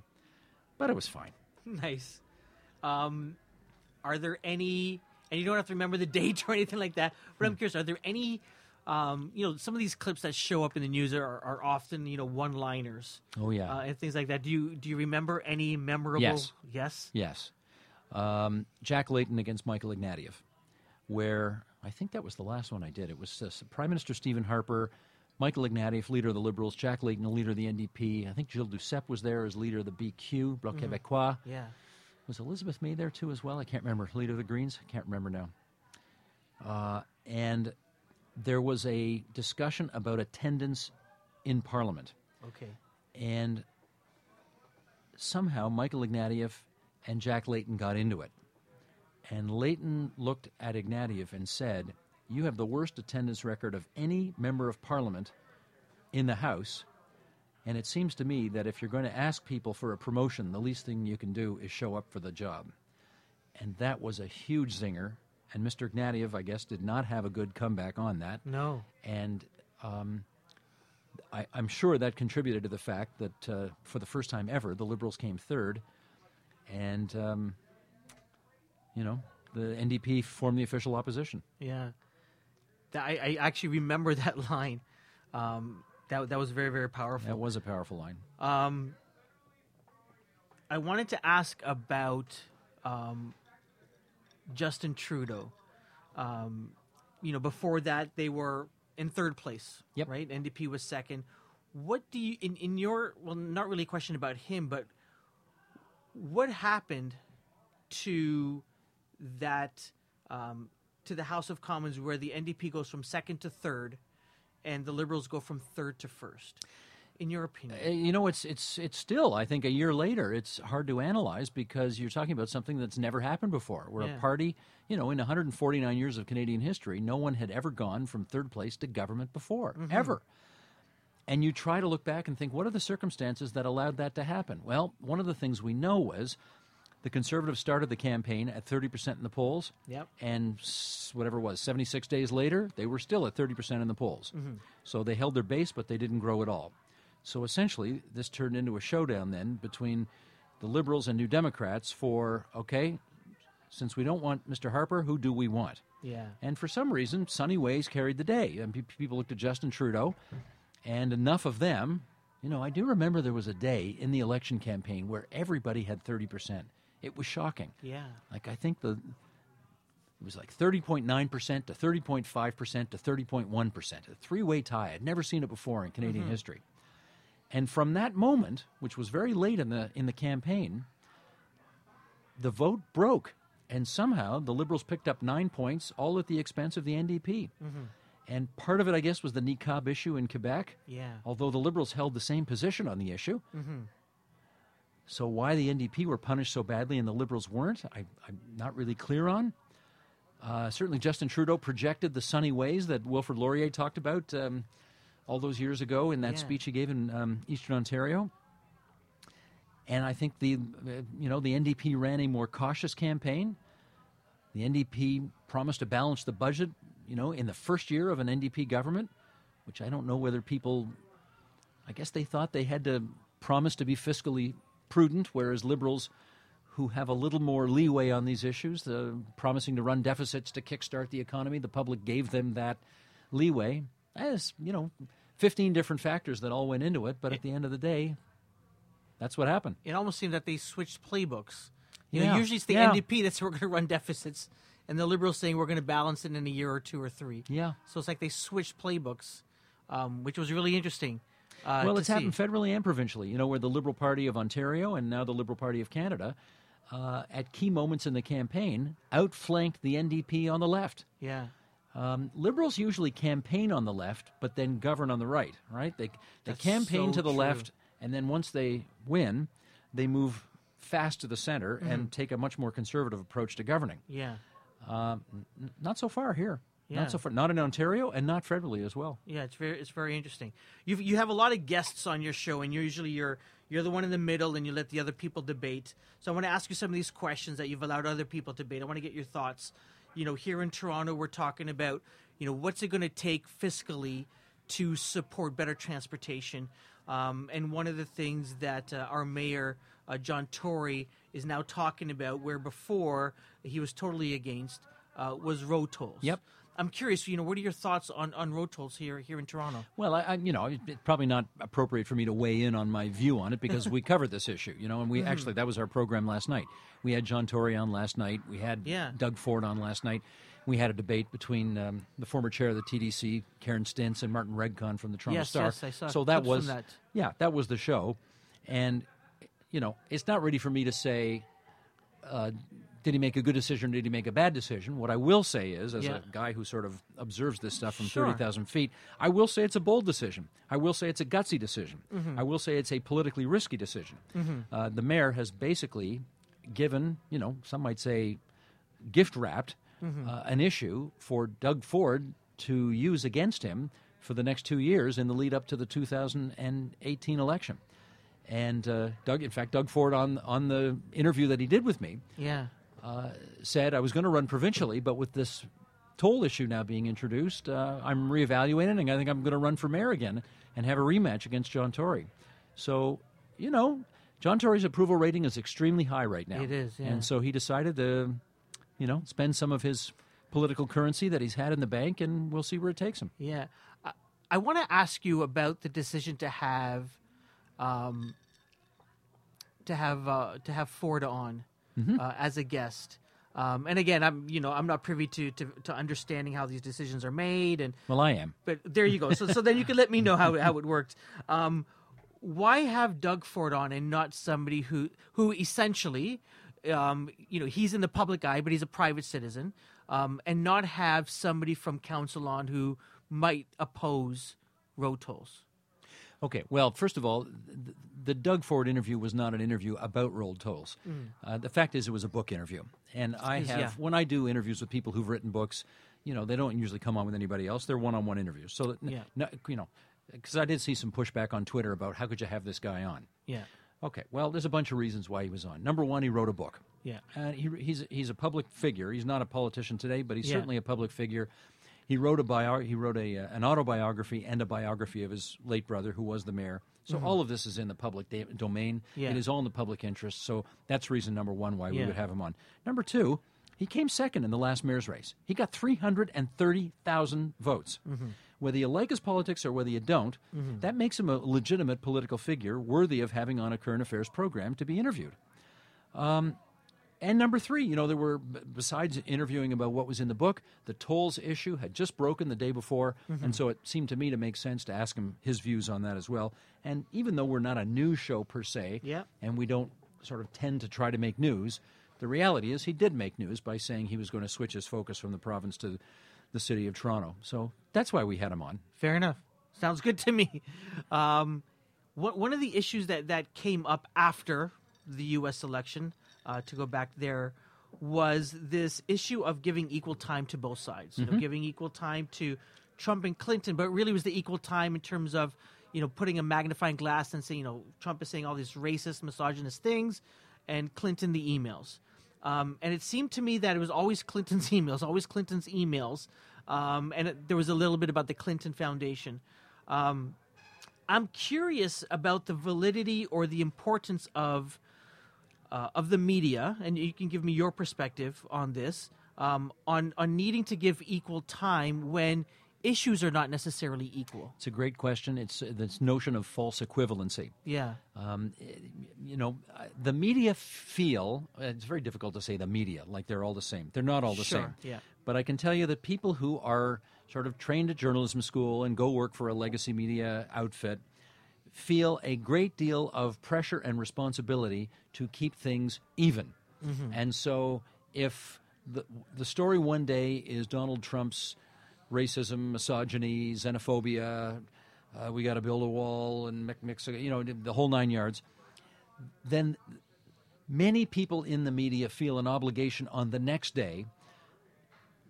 But it was fine. Nice. Um, are there any, and you don't have to remember the date or anything like that, but Hmm. I'm curious, are there any, um, you know, some of these clips that show up in the news are, are often, you know, one-liners Oh yeah. uh, and things like that. Do you do you remember any memorable? Yes. Yes. Yes. Um, Jack Layton against Michael Ignatieff, where I think that was the last one I did. It was uh, Prime Minister Stephen Harper, Michael Ignatieff, leader of the Liberals, Jack Layton, the leader of the NDP. I think Gilles Duceppe was there as leader of the BQ, Bloc Québécois. Yeah. Was Elizabeth May there too as well? I can't remember. Leader of the Greens? I can't remember now. Uh, and there was a discussion about attendance in Parliament Okay. and somehow Michael Ignatieff and Jack Layton got into it. And Layton looked at Ignatieff and said, You have the worst attendance record of any member of parliament in the House. And it seems to me that if you're going to ask people for a promotion, the least thing you can do is show up for the job. And that was a huge zinger. And Mr. Ignatieff, I guess, did not have a good comeback on that No. and um, I, I'm sure that contributed to the fact that uh, for the first time ever, the Liberals came third, and um, you know the NDP formed the official opposition. Yeah. That, I, I actually remember that line. Um, that that was very very powerful. That was a powerful line. Um, I wanted to ask about um, Justin Trudeau. Um, you know, before that they were in third place. Yep. Right. NDP was second. What do you in in your well, not really a question about him, but what happened to that um, to the House of Commons where the NDP goes from second to third, and the Liberals go from third to first? In your opinion, Uh, You know, it's it's it's still. I think a year later, it's hard to analyze because you're talking about something that's never happened before. Where Yeah. a party, you know, in 149 years of Canadian history, no one had ever gone from third place to government before, ever. And you try to look back and think, what are the circumstances that allowed that to happen? Well, one of the things we know was the Conservatives started the campaign at 30% in the polls. Yep. And whatever it was, 76 days later, they were still at 30% in the polls. Mm-hmm. So they held their base, but they didn't grow at all. So essentially, this turned into a showdown then between the Liberals and New Democrats for, okay, since we don't want Mr. Harper, who do we want? yeah. And for some reason, Sunny Ways carried the day. And pe- people looked at Justin Trudeau, and enough of them. You know, I do remember there was a day in the election campaign where everybody had 30%. It was shocking. Yeah. Like, I think the. It was like 30.9% to 30.5% to 30.1%, a three way tie. I'd never seen it before in Canadian mm-hmm. history. And from that moment, which was very late in the, in the campaign, the vote broke. And somehow the Liberals picked up nine points, all at the expense of the NDP. Mm-hmm. And part of it, I guess, was the niqab issue in Quebec. Yeah. Although the Liberals held the same position on the issue. Mm-hmm. So why the NDP were punished so badly and the Liberals weren't, I, I'm not really clear on. Uh, certainly, Justin Trudeau projected the sunny ways that Wilfrid Laurier talked about um, all those years ago in that Yeah. speech he gave in um, Eastern Ontario. And I think the uh, you know the NDP ran a more cautious campaign. The NDP promised to balance the budget, you know, in the first year of an NDP government, which I don't know whether people I guess they thought they had to promise to be fiscally prudent, whereas liberals who have a little more leeway on these issues, the promising to run deficits to kickstart the economy, the public gave them that leeway. As you know, fifteen different factors that all went into it, but at the end of the day, that's what happened. It almost seemed that they switched playbooks. You know, usually it's the Yeah. NDP that's we're going to run deficits, and the Liberals saying we're going to balance it in a year or two or three. Yeah. So it's like they switched playbooks, um, which was really interesting. Uh, well, it's see. happened federally and provincially. You know, where the Liberal Party of Ontario and now the Liberal Party of Canada, uh, at key moments in the campaign, outflanked the NDP on the left. Yeah. Um, liberals usually campaign on the left, but then govern on the right. Right? They they That's campaign so to the true. left, and then once they win, they move fast to the center Mm-hmm. and take a much more conservative approach to governing. Yeah. Um, n- not so far here. Yeah. Not so far. Not in Ontario, and not federally as well. Yeah, it's very it's very interesting. You you have a lot of guests on your show, and you're usually you're you're the one in the middle, and you let the other people debate. So I want to ask you some of these questions that you've allowed other people to debate. I want to get your thoughts. You know, here in Toronto, we're talking about you know what's it going to take fiscally to support better transportation. Um, and one of the things that uh, our mayor uh, John Tory is now talking about, where before he was totally against, uh, was road tolls. Yep. I'm curious, you know, what are your thoughts on, on road tolls here here in Toronto? Well, I, I you know, it's probably not appropriate for me to weigh in on my view on it because we covered this issue, you know, and we Mm-hmm. actually that was our program last night. We had John Tory on last night. We had Yeah. Doug Ford on last night. We had a debate between um, the former chair of the TTC, Karen Stintz, and Martin Regg Cohn from the Toronto Yes, Star. yes, I saw so that was that. yeah, that was the show, and you know, it's not ready for me to say. Uh, did he make a good decision? Or did he make a bad decision? What I will say is, as Yeah. a guy who sort of observes this stuff from Sure. thirty thousand feet, I will say it's a bold decision. I will say it's a gutsy decision. Mm-hmm. I will say it's a politically risky decision. Uh, the mayor has basically given, you know, some might say, gift wrapped Mm-hmm. uh, an issue for Doug Ford to use against him for the next two years in the lead up to the 2018 election. And uh, Doug, in fact, Doug Ford on on the interview that he did with me Yeah. Said I was going to run provincially, but with this toll issue now being introduced, uh, I'm reevaluating, and I think I'm going to run for mayor again and have a rematch against John Tory. So, you know, John Tory's approval rating is extremely high right now. It is, yeah. And so he decided to, you know, spend some of his political currency that he's had in the bank, and we'll see where it takes him. Yeah. I, I want to ask you about the decision to have um, to have uh, to have Ford on Mm-hmm. uh, as a guest. Um, and again, I'm you know I'm not privy to, to to understanding how these decisions are made, and Well, I am. but there you go. So so then you can let me know how how it worked. Um, why have Doug Ford on and not somebody who who essentially, um, you know, he's in the public eye, but he's a private citizen, um, and not have somebody from council on who might oppose road tolls. Okay, well, first of all, th- the Doug Ford interview was not an interview about rolled tolls. Uh, the fact is, it was a book interview, and I have yeah. when I do interviews with people who've written books, you know, they don't usually come on with anybody else. They're one-on-one interviews. So, that, n- Yeah. no- you know, because I did see some pushback on Twitter about how could you have this guy on. Yeah, Okay, well, there's a bunch of reasons why he was on. Number one, he wrote a book. Yeah. and he, he's he's a public figure. He's not a politician today, but he's Yeah. certainly a public figure. He wrote a bio, he wrote a uh, an autobiography and a biography of his late brother, who was the mayor. So all of this is in the public da- domain. Mm-hmm. Yeah. It is all in the public interest. So that's reason number one why we Yeah. would have him on. Number two, he came second in the last mayor's race. He got three hundred and thirty thousand votes. Mm-hmm. Whether you like his politics or whether you don't, that makes him a legitimate political figure worthy of having on a current affairs program to be interviewed. And number three, you know, there were, besides interviewing about what was in the book, the tolls issue had just broken the day before. And so it seemed to me to make sense to ask him his views on that as well. And even though we're not a news show per se, Yeah. and we don't sort of tend to try to make news, the reality is he did make news by saying he was going to switch his focus from the province to the city of Toronto. So that's why we had him on. fair enough. Sounds good to me. Um, what, one of the issues that that came up after the U.S. election, uh, to go back there, was this issue of giving equal time to both sides. You know, giving equal time to Trump and Clinton, but really was the equal time in terms of you know putting a magnifying glass and saying you know Trump is saying all these racist, misogynist things, and Clinton the emails. Um, and it seemed to me that it was always Clinton's emails, always Clinton's emails, um, and it, there was a little bit about the Clinton Foundation. Um, I'm curious about the validity or the importance of uh, of the media, and you can give me your perspective on this, um, on on needing to give equal time when issues are not necessarily equal. It's a great question. It's uh, this notion of false equivalency. Yeah. Um, you know, the media feel it's very difficult to say the media like they're all the same. They're not all the Sure, same. yeah. But I can tell you that people who are sort of trained at journalism school and go work for a legacy media outfit feel a great deal of pressure and responsibility to keep things even. And so if the the story one day is Donald Trump's racism, misogyny, xenophobia, uh, we got to build a wall and mix, you know, the whole nine yards, then many people in the media feel an obligation on the next day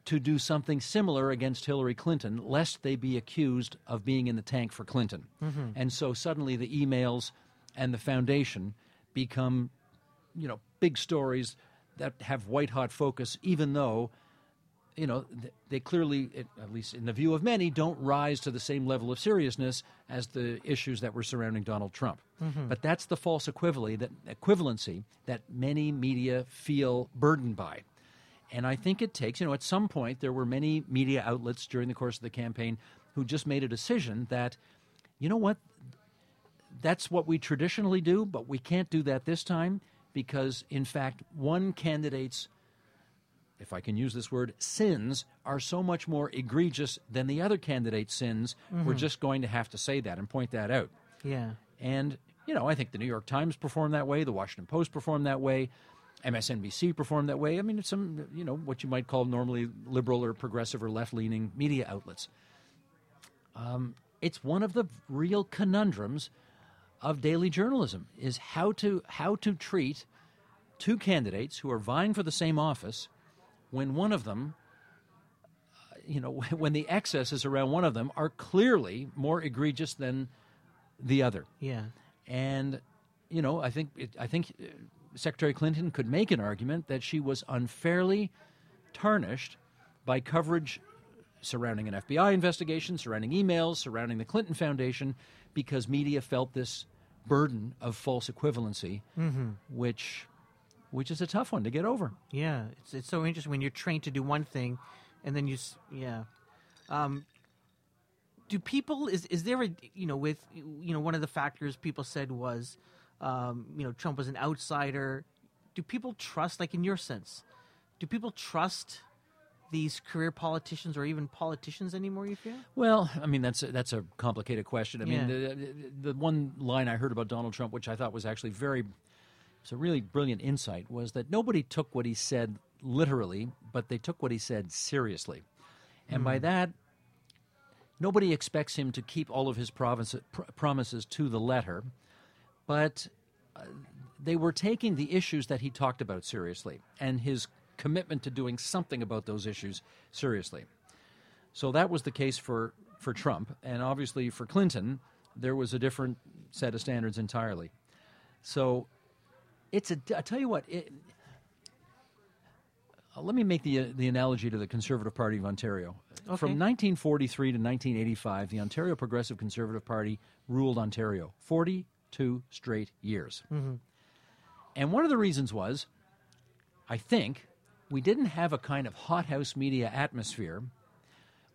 to do something similar against Hillary Clinton, lest they be accused of being in the tank for Clinton. Mm-hmm. And so suddenly the emails and the foundation become, you know, big stories that have white hot focus, even though, you know, they clearly, at least in the view of many, don't rise to the same level of seriousness as the issues that were surrounding Donald Trump. Mm-hmm. But that's the false equivalency that, equivalency that many media feel burdened by. And I think it takes, you know, at some point there were many media outlets during the course of the campaign who just made a decision that, you know what, that's what we traditionally do, but we can't do that this time because, in fact, one candidate's, if I can use this word, sins are so much more egregious than the other candidate's sins. We're mm-hmm. just going to have to say that and point that out. Yeah. And, you know, I think the New York Times performed that way, the Washington Post performed that way, MSNBC performed that way. I mean, it's some, you know, what you might call normally liberal or progressive or left leaning media outlets. Um, it's one of the real conundrums of daily journalism is how to how to treat two candidates who are vying for the same office when one of them uh, you know when the excesses around one of them are clearly more egregious than the other Yeah. and you know, I think it, I think Secretary Clinton could make an argument that she was unfairly tarnished by coverage surrounding an FBI investigation, surrounding emails, surrounding the Clinton Foundation, because media felt this burden of false equivalency, which which is a tough one to get over. Yeah, it's it's so interesting when you're trained to do one thing, and then you s- yeah. Um, do people is is there a you know with you know one of the factors people said was um, you know Trump was an outsider. Do people trust like in your sense? Do people trust these career politicians or even politicians anymore? You feel? Well, I mean that's a, that's a complicated question. I mean, Yeah. the, the, the one line I heard about Donald Trump, which I thought was actually very, it's a really brilliant insight, was that nobody took what he said literally, but they took what he said seriously, and by that, nobody expects him to keep all of his province, pr- promises to the letter, but uh, they were taking the issues that he talked about seriously and his commitment to doing something about those issues seriously. So that was the case for, for Trump, and obviously for Clinton, there was a different set of standards entirely. So it's a. I tell you what. It, uh, let me make the uh, the analogy to the Conservative Party of Ontario. Okay. From 1943 to 1985, the Ontario Progressive Conservative Party ruled Ontario 42 straight years. Mm-hmm. And one of the reasons was, I think, we didn't have a kind of hothouse media atmosphere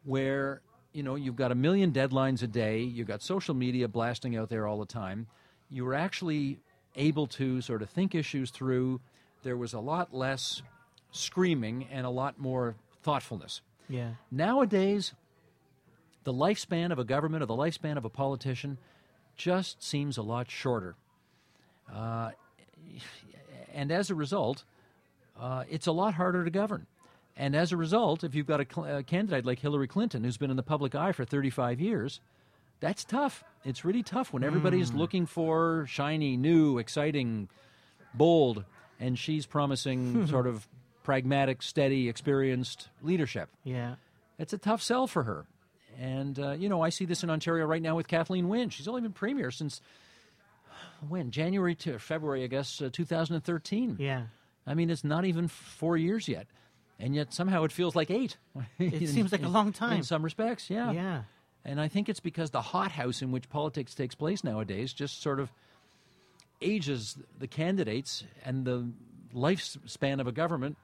where you know you've got a million deadlines a day, you've got social media blasting out there all the time. You were actually able to sort of think issues through. There was a lot less screaming and a lot more thoughtfulness. Yeah. Nowadays, the lifespan of a government or the lifespan of a politician just seems a lot shorter. Uh, and as a result, uh, it's a lot harder to govern. And as a result, if you've got a, cl- a candidate like Hillary Clinton who's been in the public eye for 35 years, that's tough. It's really tough when everybody's looking for shiny, new, exciting, bold, and she's promising sort of pragmatic, steady, experienced leadership. Yeah. It's a tough sell for her. And, uh, you know, I see this in Ontario right now with Kathleen Wynne. She's only been premier since, when? January to February, I guess, uh, 2013. Yeah. I mean, it's not even four years yet. And yet somehow it feels like eight. It seems like a long time. In some respects, yeah. Yeah. And I think it's because the hothouse in which politics takes place nowadays just sort of ages the candidates and the lifespan of a government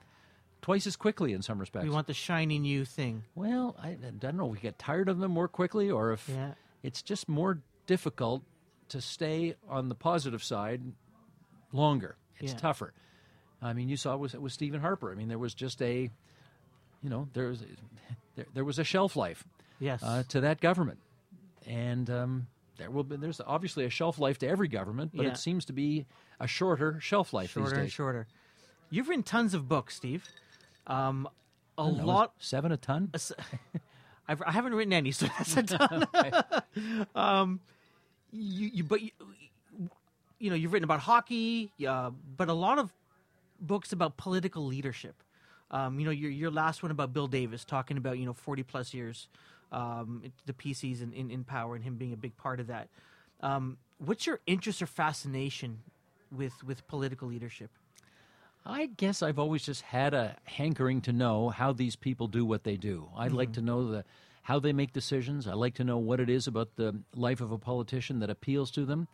twice as quickly in some respects. We want the shiny new thing. well, I, I don't know we get tired of them more quickly or if Yeah. it's just more difficult to stay on the positive side longer. It's Yeah. tougher. I mean, you saw it with, with Stephen Harper. I mean, there was just a, you know, there was, there, there was a shelf life Yes. uh, to that government, and um, there will be. There's obviously a shelf life to every government, but Yeah. it seems to be a shorter shelf life shorter these and days. shorter. You've written tons of books, Steve. Um, a I don't know, lot. seven a ton. I've, I haven't written any, so that's a ton. um, you, you, but you, you know, you've written about hockey, uh, but a lot of books about political leadership. Um, you know, your your last one about Bill Davis, talking about you know forty plus years, um, the PCs in, in, in power and him being a big part of that. Um, what's your interest or fascination with with political leadership? I guess I've always just had a hankering to know how these people do what they do. I'd like mm-hmm. to know the how they make decisions. I like to know what it is about the life of a politician that appeals to them.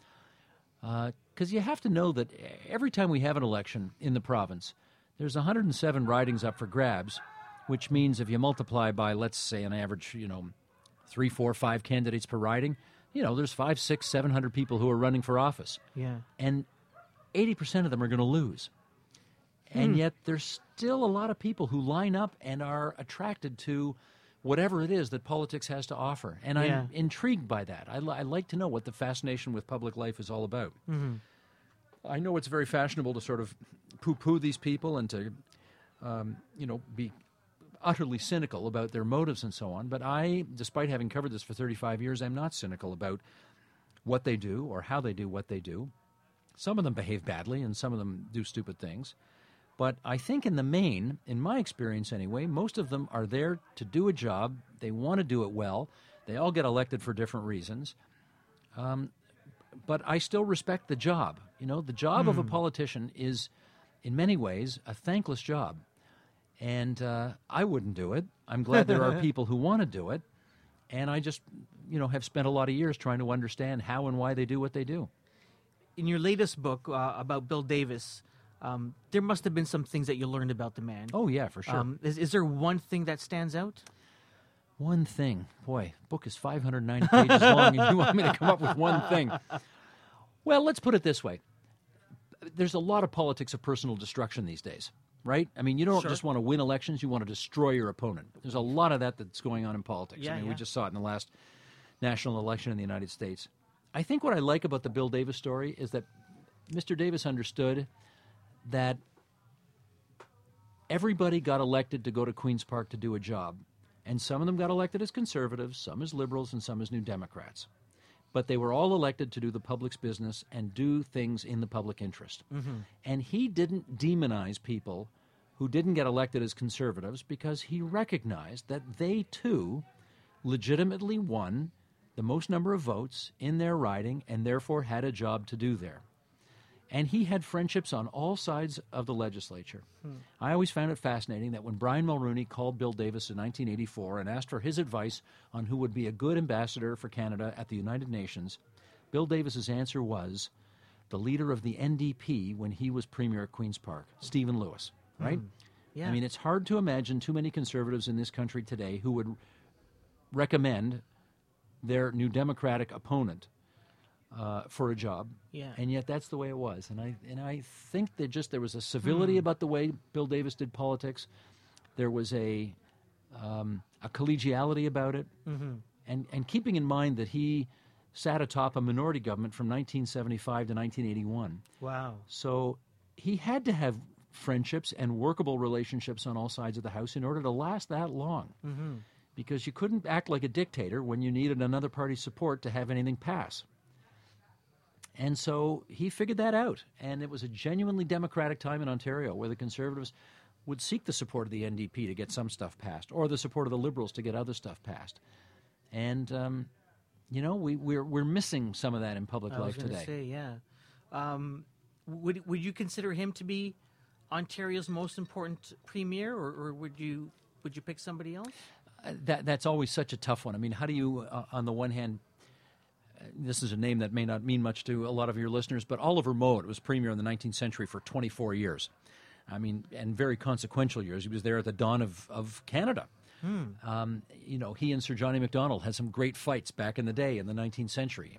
Uh, because you have to know that every time we have an election in the province, there's 107 ridings up for grabs, which means if you multiply by, let's say, an average, you know, three, four, five candidates per riding, you know, there's five, six, seven hundred people who are running for office Yeah, and 80% of them are going to lose. And yet, there's still a lot of people who line up and are attracted to whatever it is that politics has to offer. And Yeah. I'm intrigued by that. I, li- I like to know what the fascination with public life is all about. I know it's very fashionable to sort of poo poo these people and to, um, you know, be utterly cynical about their motives and so on. But I, despite having covered this for 35 years, I'm not cynical about what they do or how they do what they do. Some of them behave badly and some of them do stupid things. But I think in the main, in my experience anyway, most of them are there to do a job. They want to do it well. They all get elected for different reasons. Um, but I still respect the job. You know, the job of a politician is, in many ways, a thankless job. And uh, I wouldn't do it. I'm glad there are people who want to do it. And I just, you know, have spent a lot of years trying to understand how and why they do what they do. in your latest book uh, about Bill Davis, um, there must have been some things that you learned about the man. Oh, yeah, for sure. Um, is, is there one thing that stands out? One thing. Boy, book is 590 pages long, and you want me to come up with one thing. Well, let's put it this way there's a lot of politics of personal destruction these days, right? I mean, you don't Sure. just want to win elections, you want to destroy your opponent. There's a lot of that that's going on in politics. Yeah, I mean, yeah. we just saw it in the last national election in the United States. I think what I like about the Bill Davis story is that Mr. Davis understood that everybody got elected to go to Queen's Park to do a job. And some of them got elected as conservatives, some as liberals, and some as New Democrats. But they were all elected to do the public's business and do things in the public interest. Mm-hmm. And he didn't demonize people who didn't get elected as conservatives because he recognized that they too legitimately won the most number of votes in their riding and therefore had a job to do there. And he had friendships on all sides of the legislature. Hmm. I always found it fascinating that when Brian Mulrooney called Bill Davis in 1984 and asked for his advice on who would be a good ambassador for Canada at the United Nations, Bill Davis's answer was the leader of the NDP when he was premier at Queen's Park, Stephen Lewis, hmm. right? Yeah. I mean, it's hard to imagine too many conservatives in this country today who would recommend their New Democratic opponent uh, for a job. Yeah. And yet that's the way it was. And I and I think that just there was a civility about the way Bill Davis did politics. There was a um, a collegiality about it, mm-hmm. and and keeping in mind that he sat atop a minority government from 1975 to 1981. Wow. So he had to have friendships and workable relationships on all sides of the house in order to last that long. Mm-hmm. Because you couldn't act like a dictator when you needed another party's support to have anything pass. And so he figured that out. And it was a genuinely democratic time in Ontario where the Conservatives would seek the support of the NDP to get some stuff passed, or the support of the Liberals to get other stuff passed. And, um, you know, we, we're, we're missing some of that in public life today. say, yeah. Um, would would you consider him to be Ontario's most important premier, or, or would you would you pick somebody else? Uh, that that's always such a tough one. I mean, how do you, uh, on the one hand, this is a name that may not mean much to a lot of your listeners, but Oliver Mowat was premier in the 19th century for 24 years. I mean, and very consequential years. He was there at the dawn of, of Canada. Um, you know, he and Sir John A. Macdonald had some great fights back in the day in the 19th century.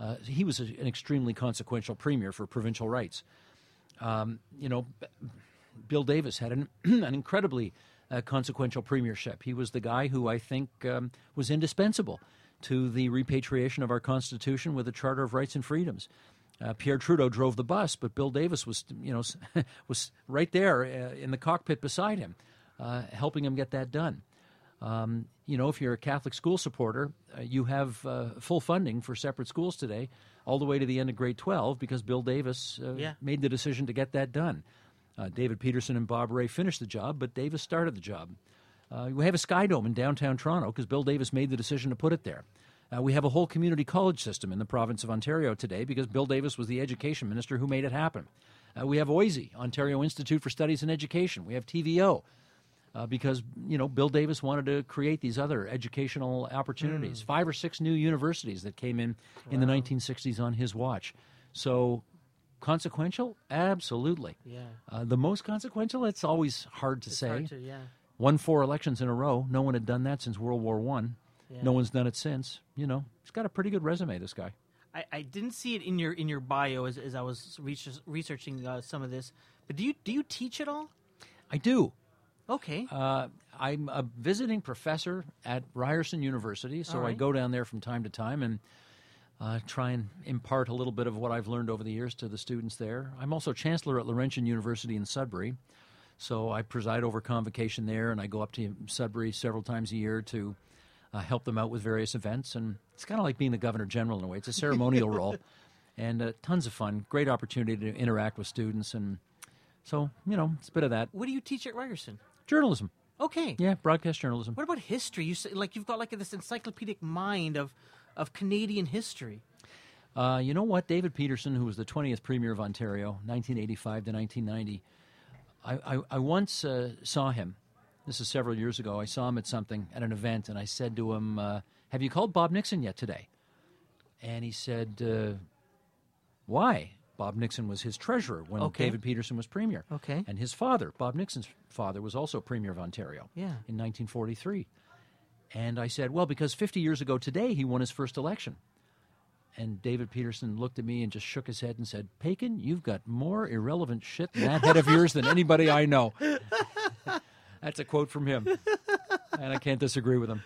Uh, he was a, an extremely consequential premier for provincial rights. Um, you know, Bill Davis had an, an incredibly uh, consequential premiership. He was the guy who I think um, was indispensable to the repatriation of our Constitution with a Charter of Rights and Freedoms. Uh, Pierre Trudeau drove the bus, but Bill Davis was, you know, was right there uh, in the cockpit beside him, uh, helping him get that done. Um, you know, if you're a Catholic school supporter, uh, you have uh, full funding for separate schools today, all the way to the end of grade 12, because Bill Davis uh, Yeah. made the decision to get that done. Uh, David Peterson and Bob Rae finished the job, but Davis started the job. Uh, we have a Sky Dome in downtown Toronto because Bill Davis made the decision to put it there. Uh, we have a whole community college system in the province of Ontario today because Bill Davis was the education minister who made it happen. Uh, we have OISE, Ontario Institute for Studies in Education. We have TVO uh, because you know Bill Davis wanted to create these other educational opportunities. Five or six new universities that came in in the 1960s on his watch. So consequential, absolutely. Yeah. Uh, the most consequential, it's always hard to It's say. hard to- yeah. Won four elections in a row. No one had done that since World War One. Yeah. No one's done it since. You know, he's got a pretty good resume. This guy. I, I didn't see it in your in your bio as, as I was research, researching uh, some of this. But do you do you teach at all? I do. Okay. Uh, I'm a visiting professor at Ryerson University, so All I go down there from time to time and uh, try and impart a little bit of what I've learned over the years to the students there. I'm also chancellor at Laurentian University in Sudbury, so I preside over convocation there, and I go up to Sudbury several times a year to uh, help them out with various events. And it's kind of like being the governor general in a way. It's a ceremonial role, and uh, tons of fun. Great opportunity to interact with students, and so you know, it's a bit of that what do you teach at Ryerson? journalism. Okay. Yeah, broadcast journalism. What about history? You say, like you've got like this encyclopedic mind of of Canadian history. Uh, you know what? David Peterson, who was the 20th Premier of Ontario, 1985 to 1990, I, I, I once uh, saw him. This is several years ago. I saw him at something, at an event, and I said to him, uh, Have you called Bob Nixon yet today? And he said, uh, Why? Bob Nixon was his treasurer when Okay. David Peterson was Premier. Okay. And his father, Bob Nixon's father, was also Premier of Ontario Yeah. in 1943. And I said, Well, because 50 years ago today, he won his first election. And David Peterson looked at me and just shook his head and said, Paikin, you've got more irrelevant shit in that head of yours than anybody I know. That's a quote from him. And I can't disagree with him.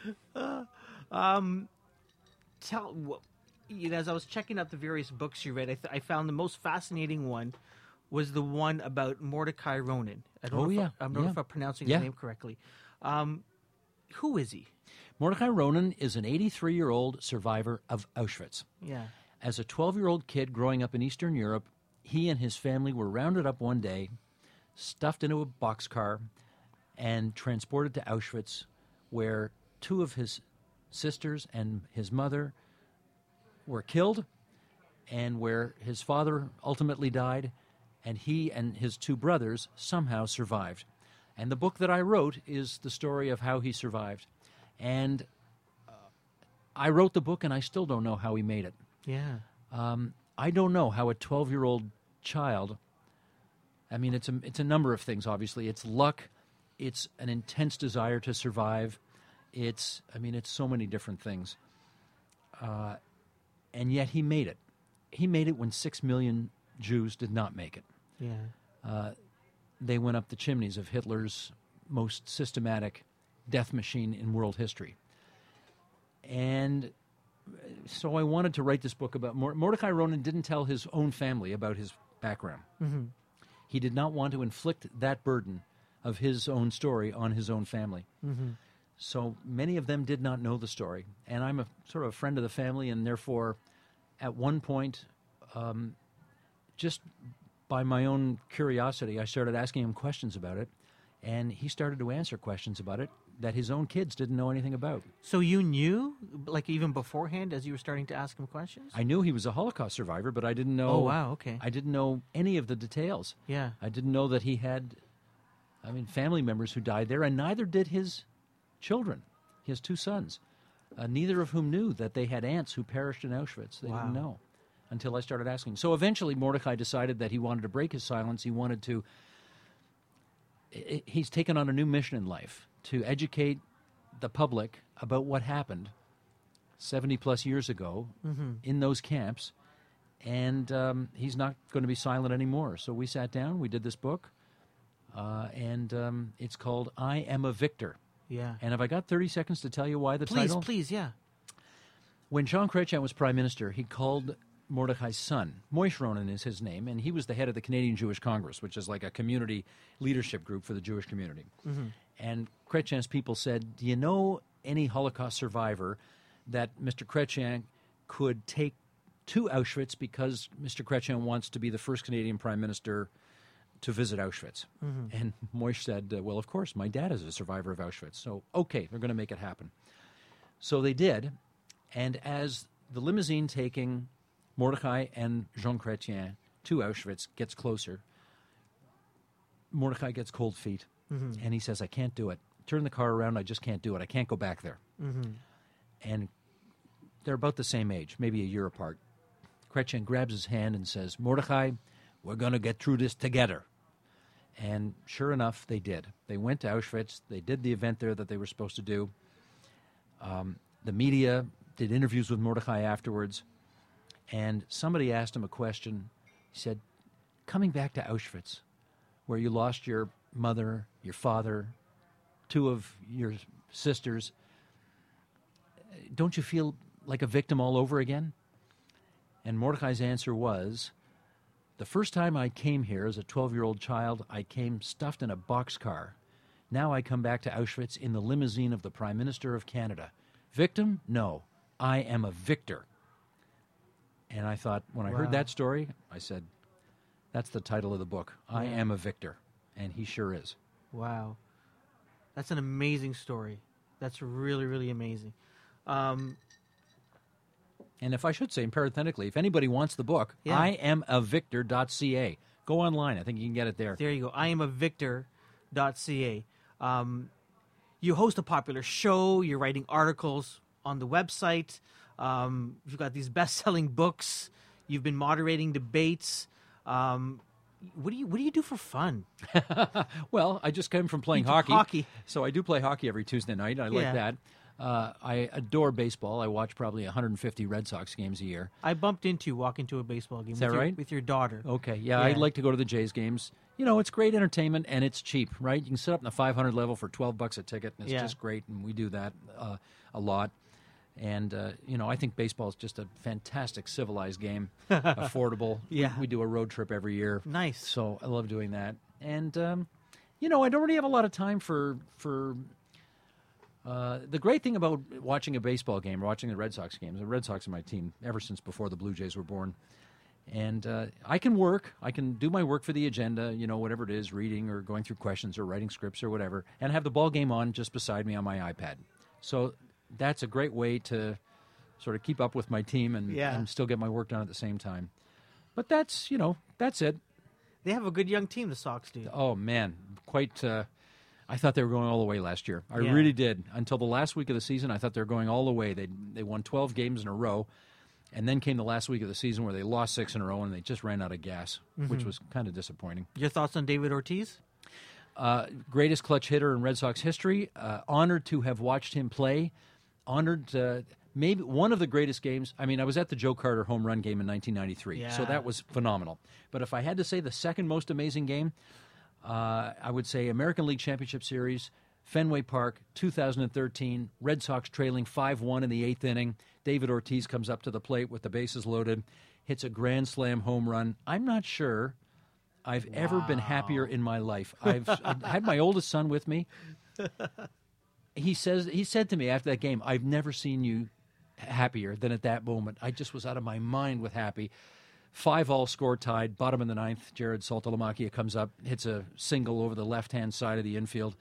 Tell you know, as I was checking out the various books you read, I, th- I found the most fascinating one was the one about Mordecai Ronen. I don't Oh, know if yeah, I, I don't know if I'm pronouncing Yeah. his name correctly. Um, who is he? Mordecai Ronen is an 83 year old survivor of Auschwitz. Yeah. As a 12 year old kid growing up in Eastern Europe, he and his family were rounded up one day, stuffed into a boxcar, and transported to Auschwitz, where two of his sisters and his mother were killed, and where his father ultimately died, and he and his two brothers somehow survived. And the book that I wrote is the story of how he survived. And uh, I wrote the book, and I still don't know how he made it. Yeah. Um, I don't know how a 12 year old child. I mean, it's a it's a number of things. Obviously, it's luck, it's an intense desire to survive. It's I mean, it's so many different things. Uh, and yet he made it. He made it when six million Jews did not make it. Yeah. They went up the chimneys of Hitler's most systematic death machine in world history. And so I wanted to write this book about Mor- Mordecai Ronen. Didn't tell his own family about his background. Mm-hmm. He did not want to inflict that burden of his own story on his own family. Mm-hmm. So many of them did not know the story, and I'm a sort of a friend of the family, and therefore, at one point, um, just by my own curiosity, I started asking him questions about it, and he started to answer questions about it that his own kids didn't know anything about. So you knew, like even beforehand, as you were starting to ask him questions. I knew he was a Holocaust survivor, but I didn't know. Oh, wow, okay. I didn't know any of the details. Yeah. I didn't know that he had, I mean, family members who died there, and neither did his children. He has two sons, uh, neither of whom knew that they had aunts who perished in Auschwitz. They Wow. didn't know until I started asking. So eventually, Mordecai decided that he wanted to break his silence. He wanted to he's taken on a new mission in life to educate the public about what happened 70 plus years ago in those camps. And um, he's not going to be silent anymore. So we sat down, we did this book, uh, and um, it's called I Am a Victor. Yeah. And have I got 30 seconds to tell you why the please, title? please, please, yeah. When Jean Chrétien was prime minister, he called Mordecai's son. Moish Ronen is his name, and he was the head of the Canadian Jewish Congress, which is like a community leadership group for the Jewish community. And Chrétien's people said, Do you know any Holocaust survivor that Mr. Chrétien could take to Auschwitz because Mr. Chrétien wants to be the first Canadian prime minister to visit Auschwitz? And Moish said, uh, Well, of course, my dad is a survivor of Auschwitz. So, okay, they're going to make it happen. So they did. And as the limousine taking Mordecai and Jean Chrétien to Auschwitz gets closer, Mordecai gets cold feet. And he says, I can't do it. Turn the car around. I just can't do it. I can't go back there. And they're about the same age, maybe a year apart. Chrétien grabs his hand and says, Mordecai, we're going to get through this together. And sure enough, they did. They went to Auschwitz. They did the event there that they were supposed to do. Um, the media did interviews with Mordecai afterwards. And somebody asked him a question. He said, Coming back to Auschwitz, where you lost your mother, your father, two of your sisters, don't you feel like a victim all over again? And Mordecai's answer was, the first time I came here as a 12 year old child, I came stuffed in a boxcar. Now I come back to Auschwitz in the limousine of the Prime Minister of Canada. Victim? No. I am a victor. And I thought, when I Wow. heard that story, I said, that's the title of the book. I am a victor. And he sure is. Wow. That's an amazing story. That's really, really amazing. Um, And if I should say, parenthetically, if anybody wants the book, Yeah. I am a victor.ca. Go online. I think you can get it there. there you go. I am a victor.ca. Um, you host a popular show. You're writing articles on the website. Um, you've got these best-selling books. You've been moderating debates. Um, what do you What do you do for fun? Well, I just came from playing hockey. hockey. So I do play hockey every Tuesday night. I Yeah. like that. Uh, I adore baseball. I watch probably 150 Red Sox games a year. I bumped into you walking to a baseball game. Is that with your, right? With your daughter. Okay, yeah, I Yeah. like to go to the Jays games. You know, it's great entertainment and it's cheap, right? You can sit up in the 500 level for 12 bucks a ticket, and it's Yeah. just great. And we do that uh, a lot. And uh, you know, I think baseball is just a fantastic civilized game, affordable. Yeah. we, we do a road trip every year. Nice. So I love doing that. And um, you know, I don't really have a lot of time for for. Uh, the great thing about watching a baseball game or watching the Red Sox games, the Red Sox are my team ever since before the Blue Jays were born. And uh, I can work, I can do my work for the agenda, you know, whatever it is, reading or going through questions or writing scripts or whatever, and have the ball game on just beside me on my iPad. So that's a great way to sort of keep up with my team and, Yeah. and still get my work done at the same time. But that's, you know, that's it. They have a good young team. The Sox do. Oh man, quite. Uh, I thought they were going all the way last year. I Yeah. really did. Until the last week of the season, I thought they were going all the way. They they won 12 games in a row, and then came the last week of the season where they lost six in a row and they just ran out of gas, which was kind of disappointing. Your thoughts on David Ortiz? Uh, greatest clutch hitter in Red Sox history. Uh, honored to have watched him play. Honored. Uh, Maybe one of the greatest games. I mean, I was at the Joe Carter home run game in 1993, so that was phenomenal. But if I had to say the second most amazing game, uh, I would say American League Championship Series, Fenway Park, 2013. Red Sox trailing 5 1 in the eighth inning. David Ortiz comes up to the plate with the bases loaded, hits a grand slam home run. I'm not sure I've ever been happier in my life. I've had my oldest son with me. He says he said to me after that game, "I've never seen you happier than at that moment. I just was out of my mind with happy." Five all score tied, bottom of the ninth. Jared Saltalamacchia comes up, hits a single over the left hand side of the infield.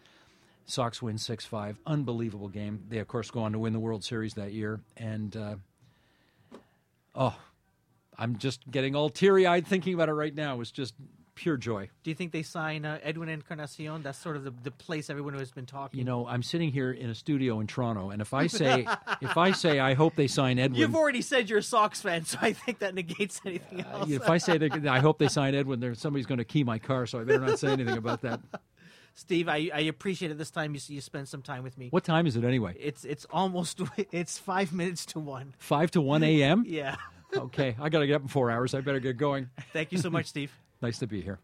Sox win 6 5. Unbelievable game. They, of course, go on to win the World Series that year. And, uh, oh, I'm just getting all teary eyed thinking about it right now. It was just pure joy. Do you think they sign uh, Edwin Encarnacion? That's sort of the, the place everyone has been talking. You know, I'm sitting here in a studio in Toronto, and if I say, if I say, I hope they sign Edwin. You've already said you're a Sox fan, so I think that negates anything else. if I say, I hope they sign Edwin, there somebody's going to key my car, so I better not say anything about that. Steve, I, I appreciate it this time. You you spend some time with me. What time is it anyway? It's it's almost it's five minutes to one. Five to one a.m. Yeah. okay, I got to get up in four hours. I better get going. Thank you so much, Steve. Nice to be here.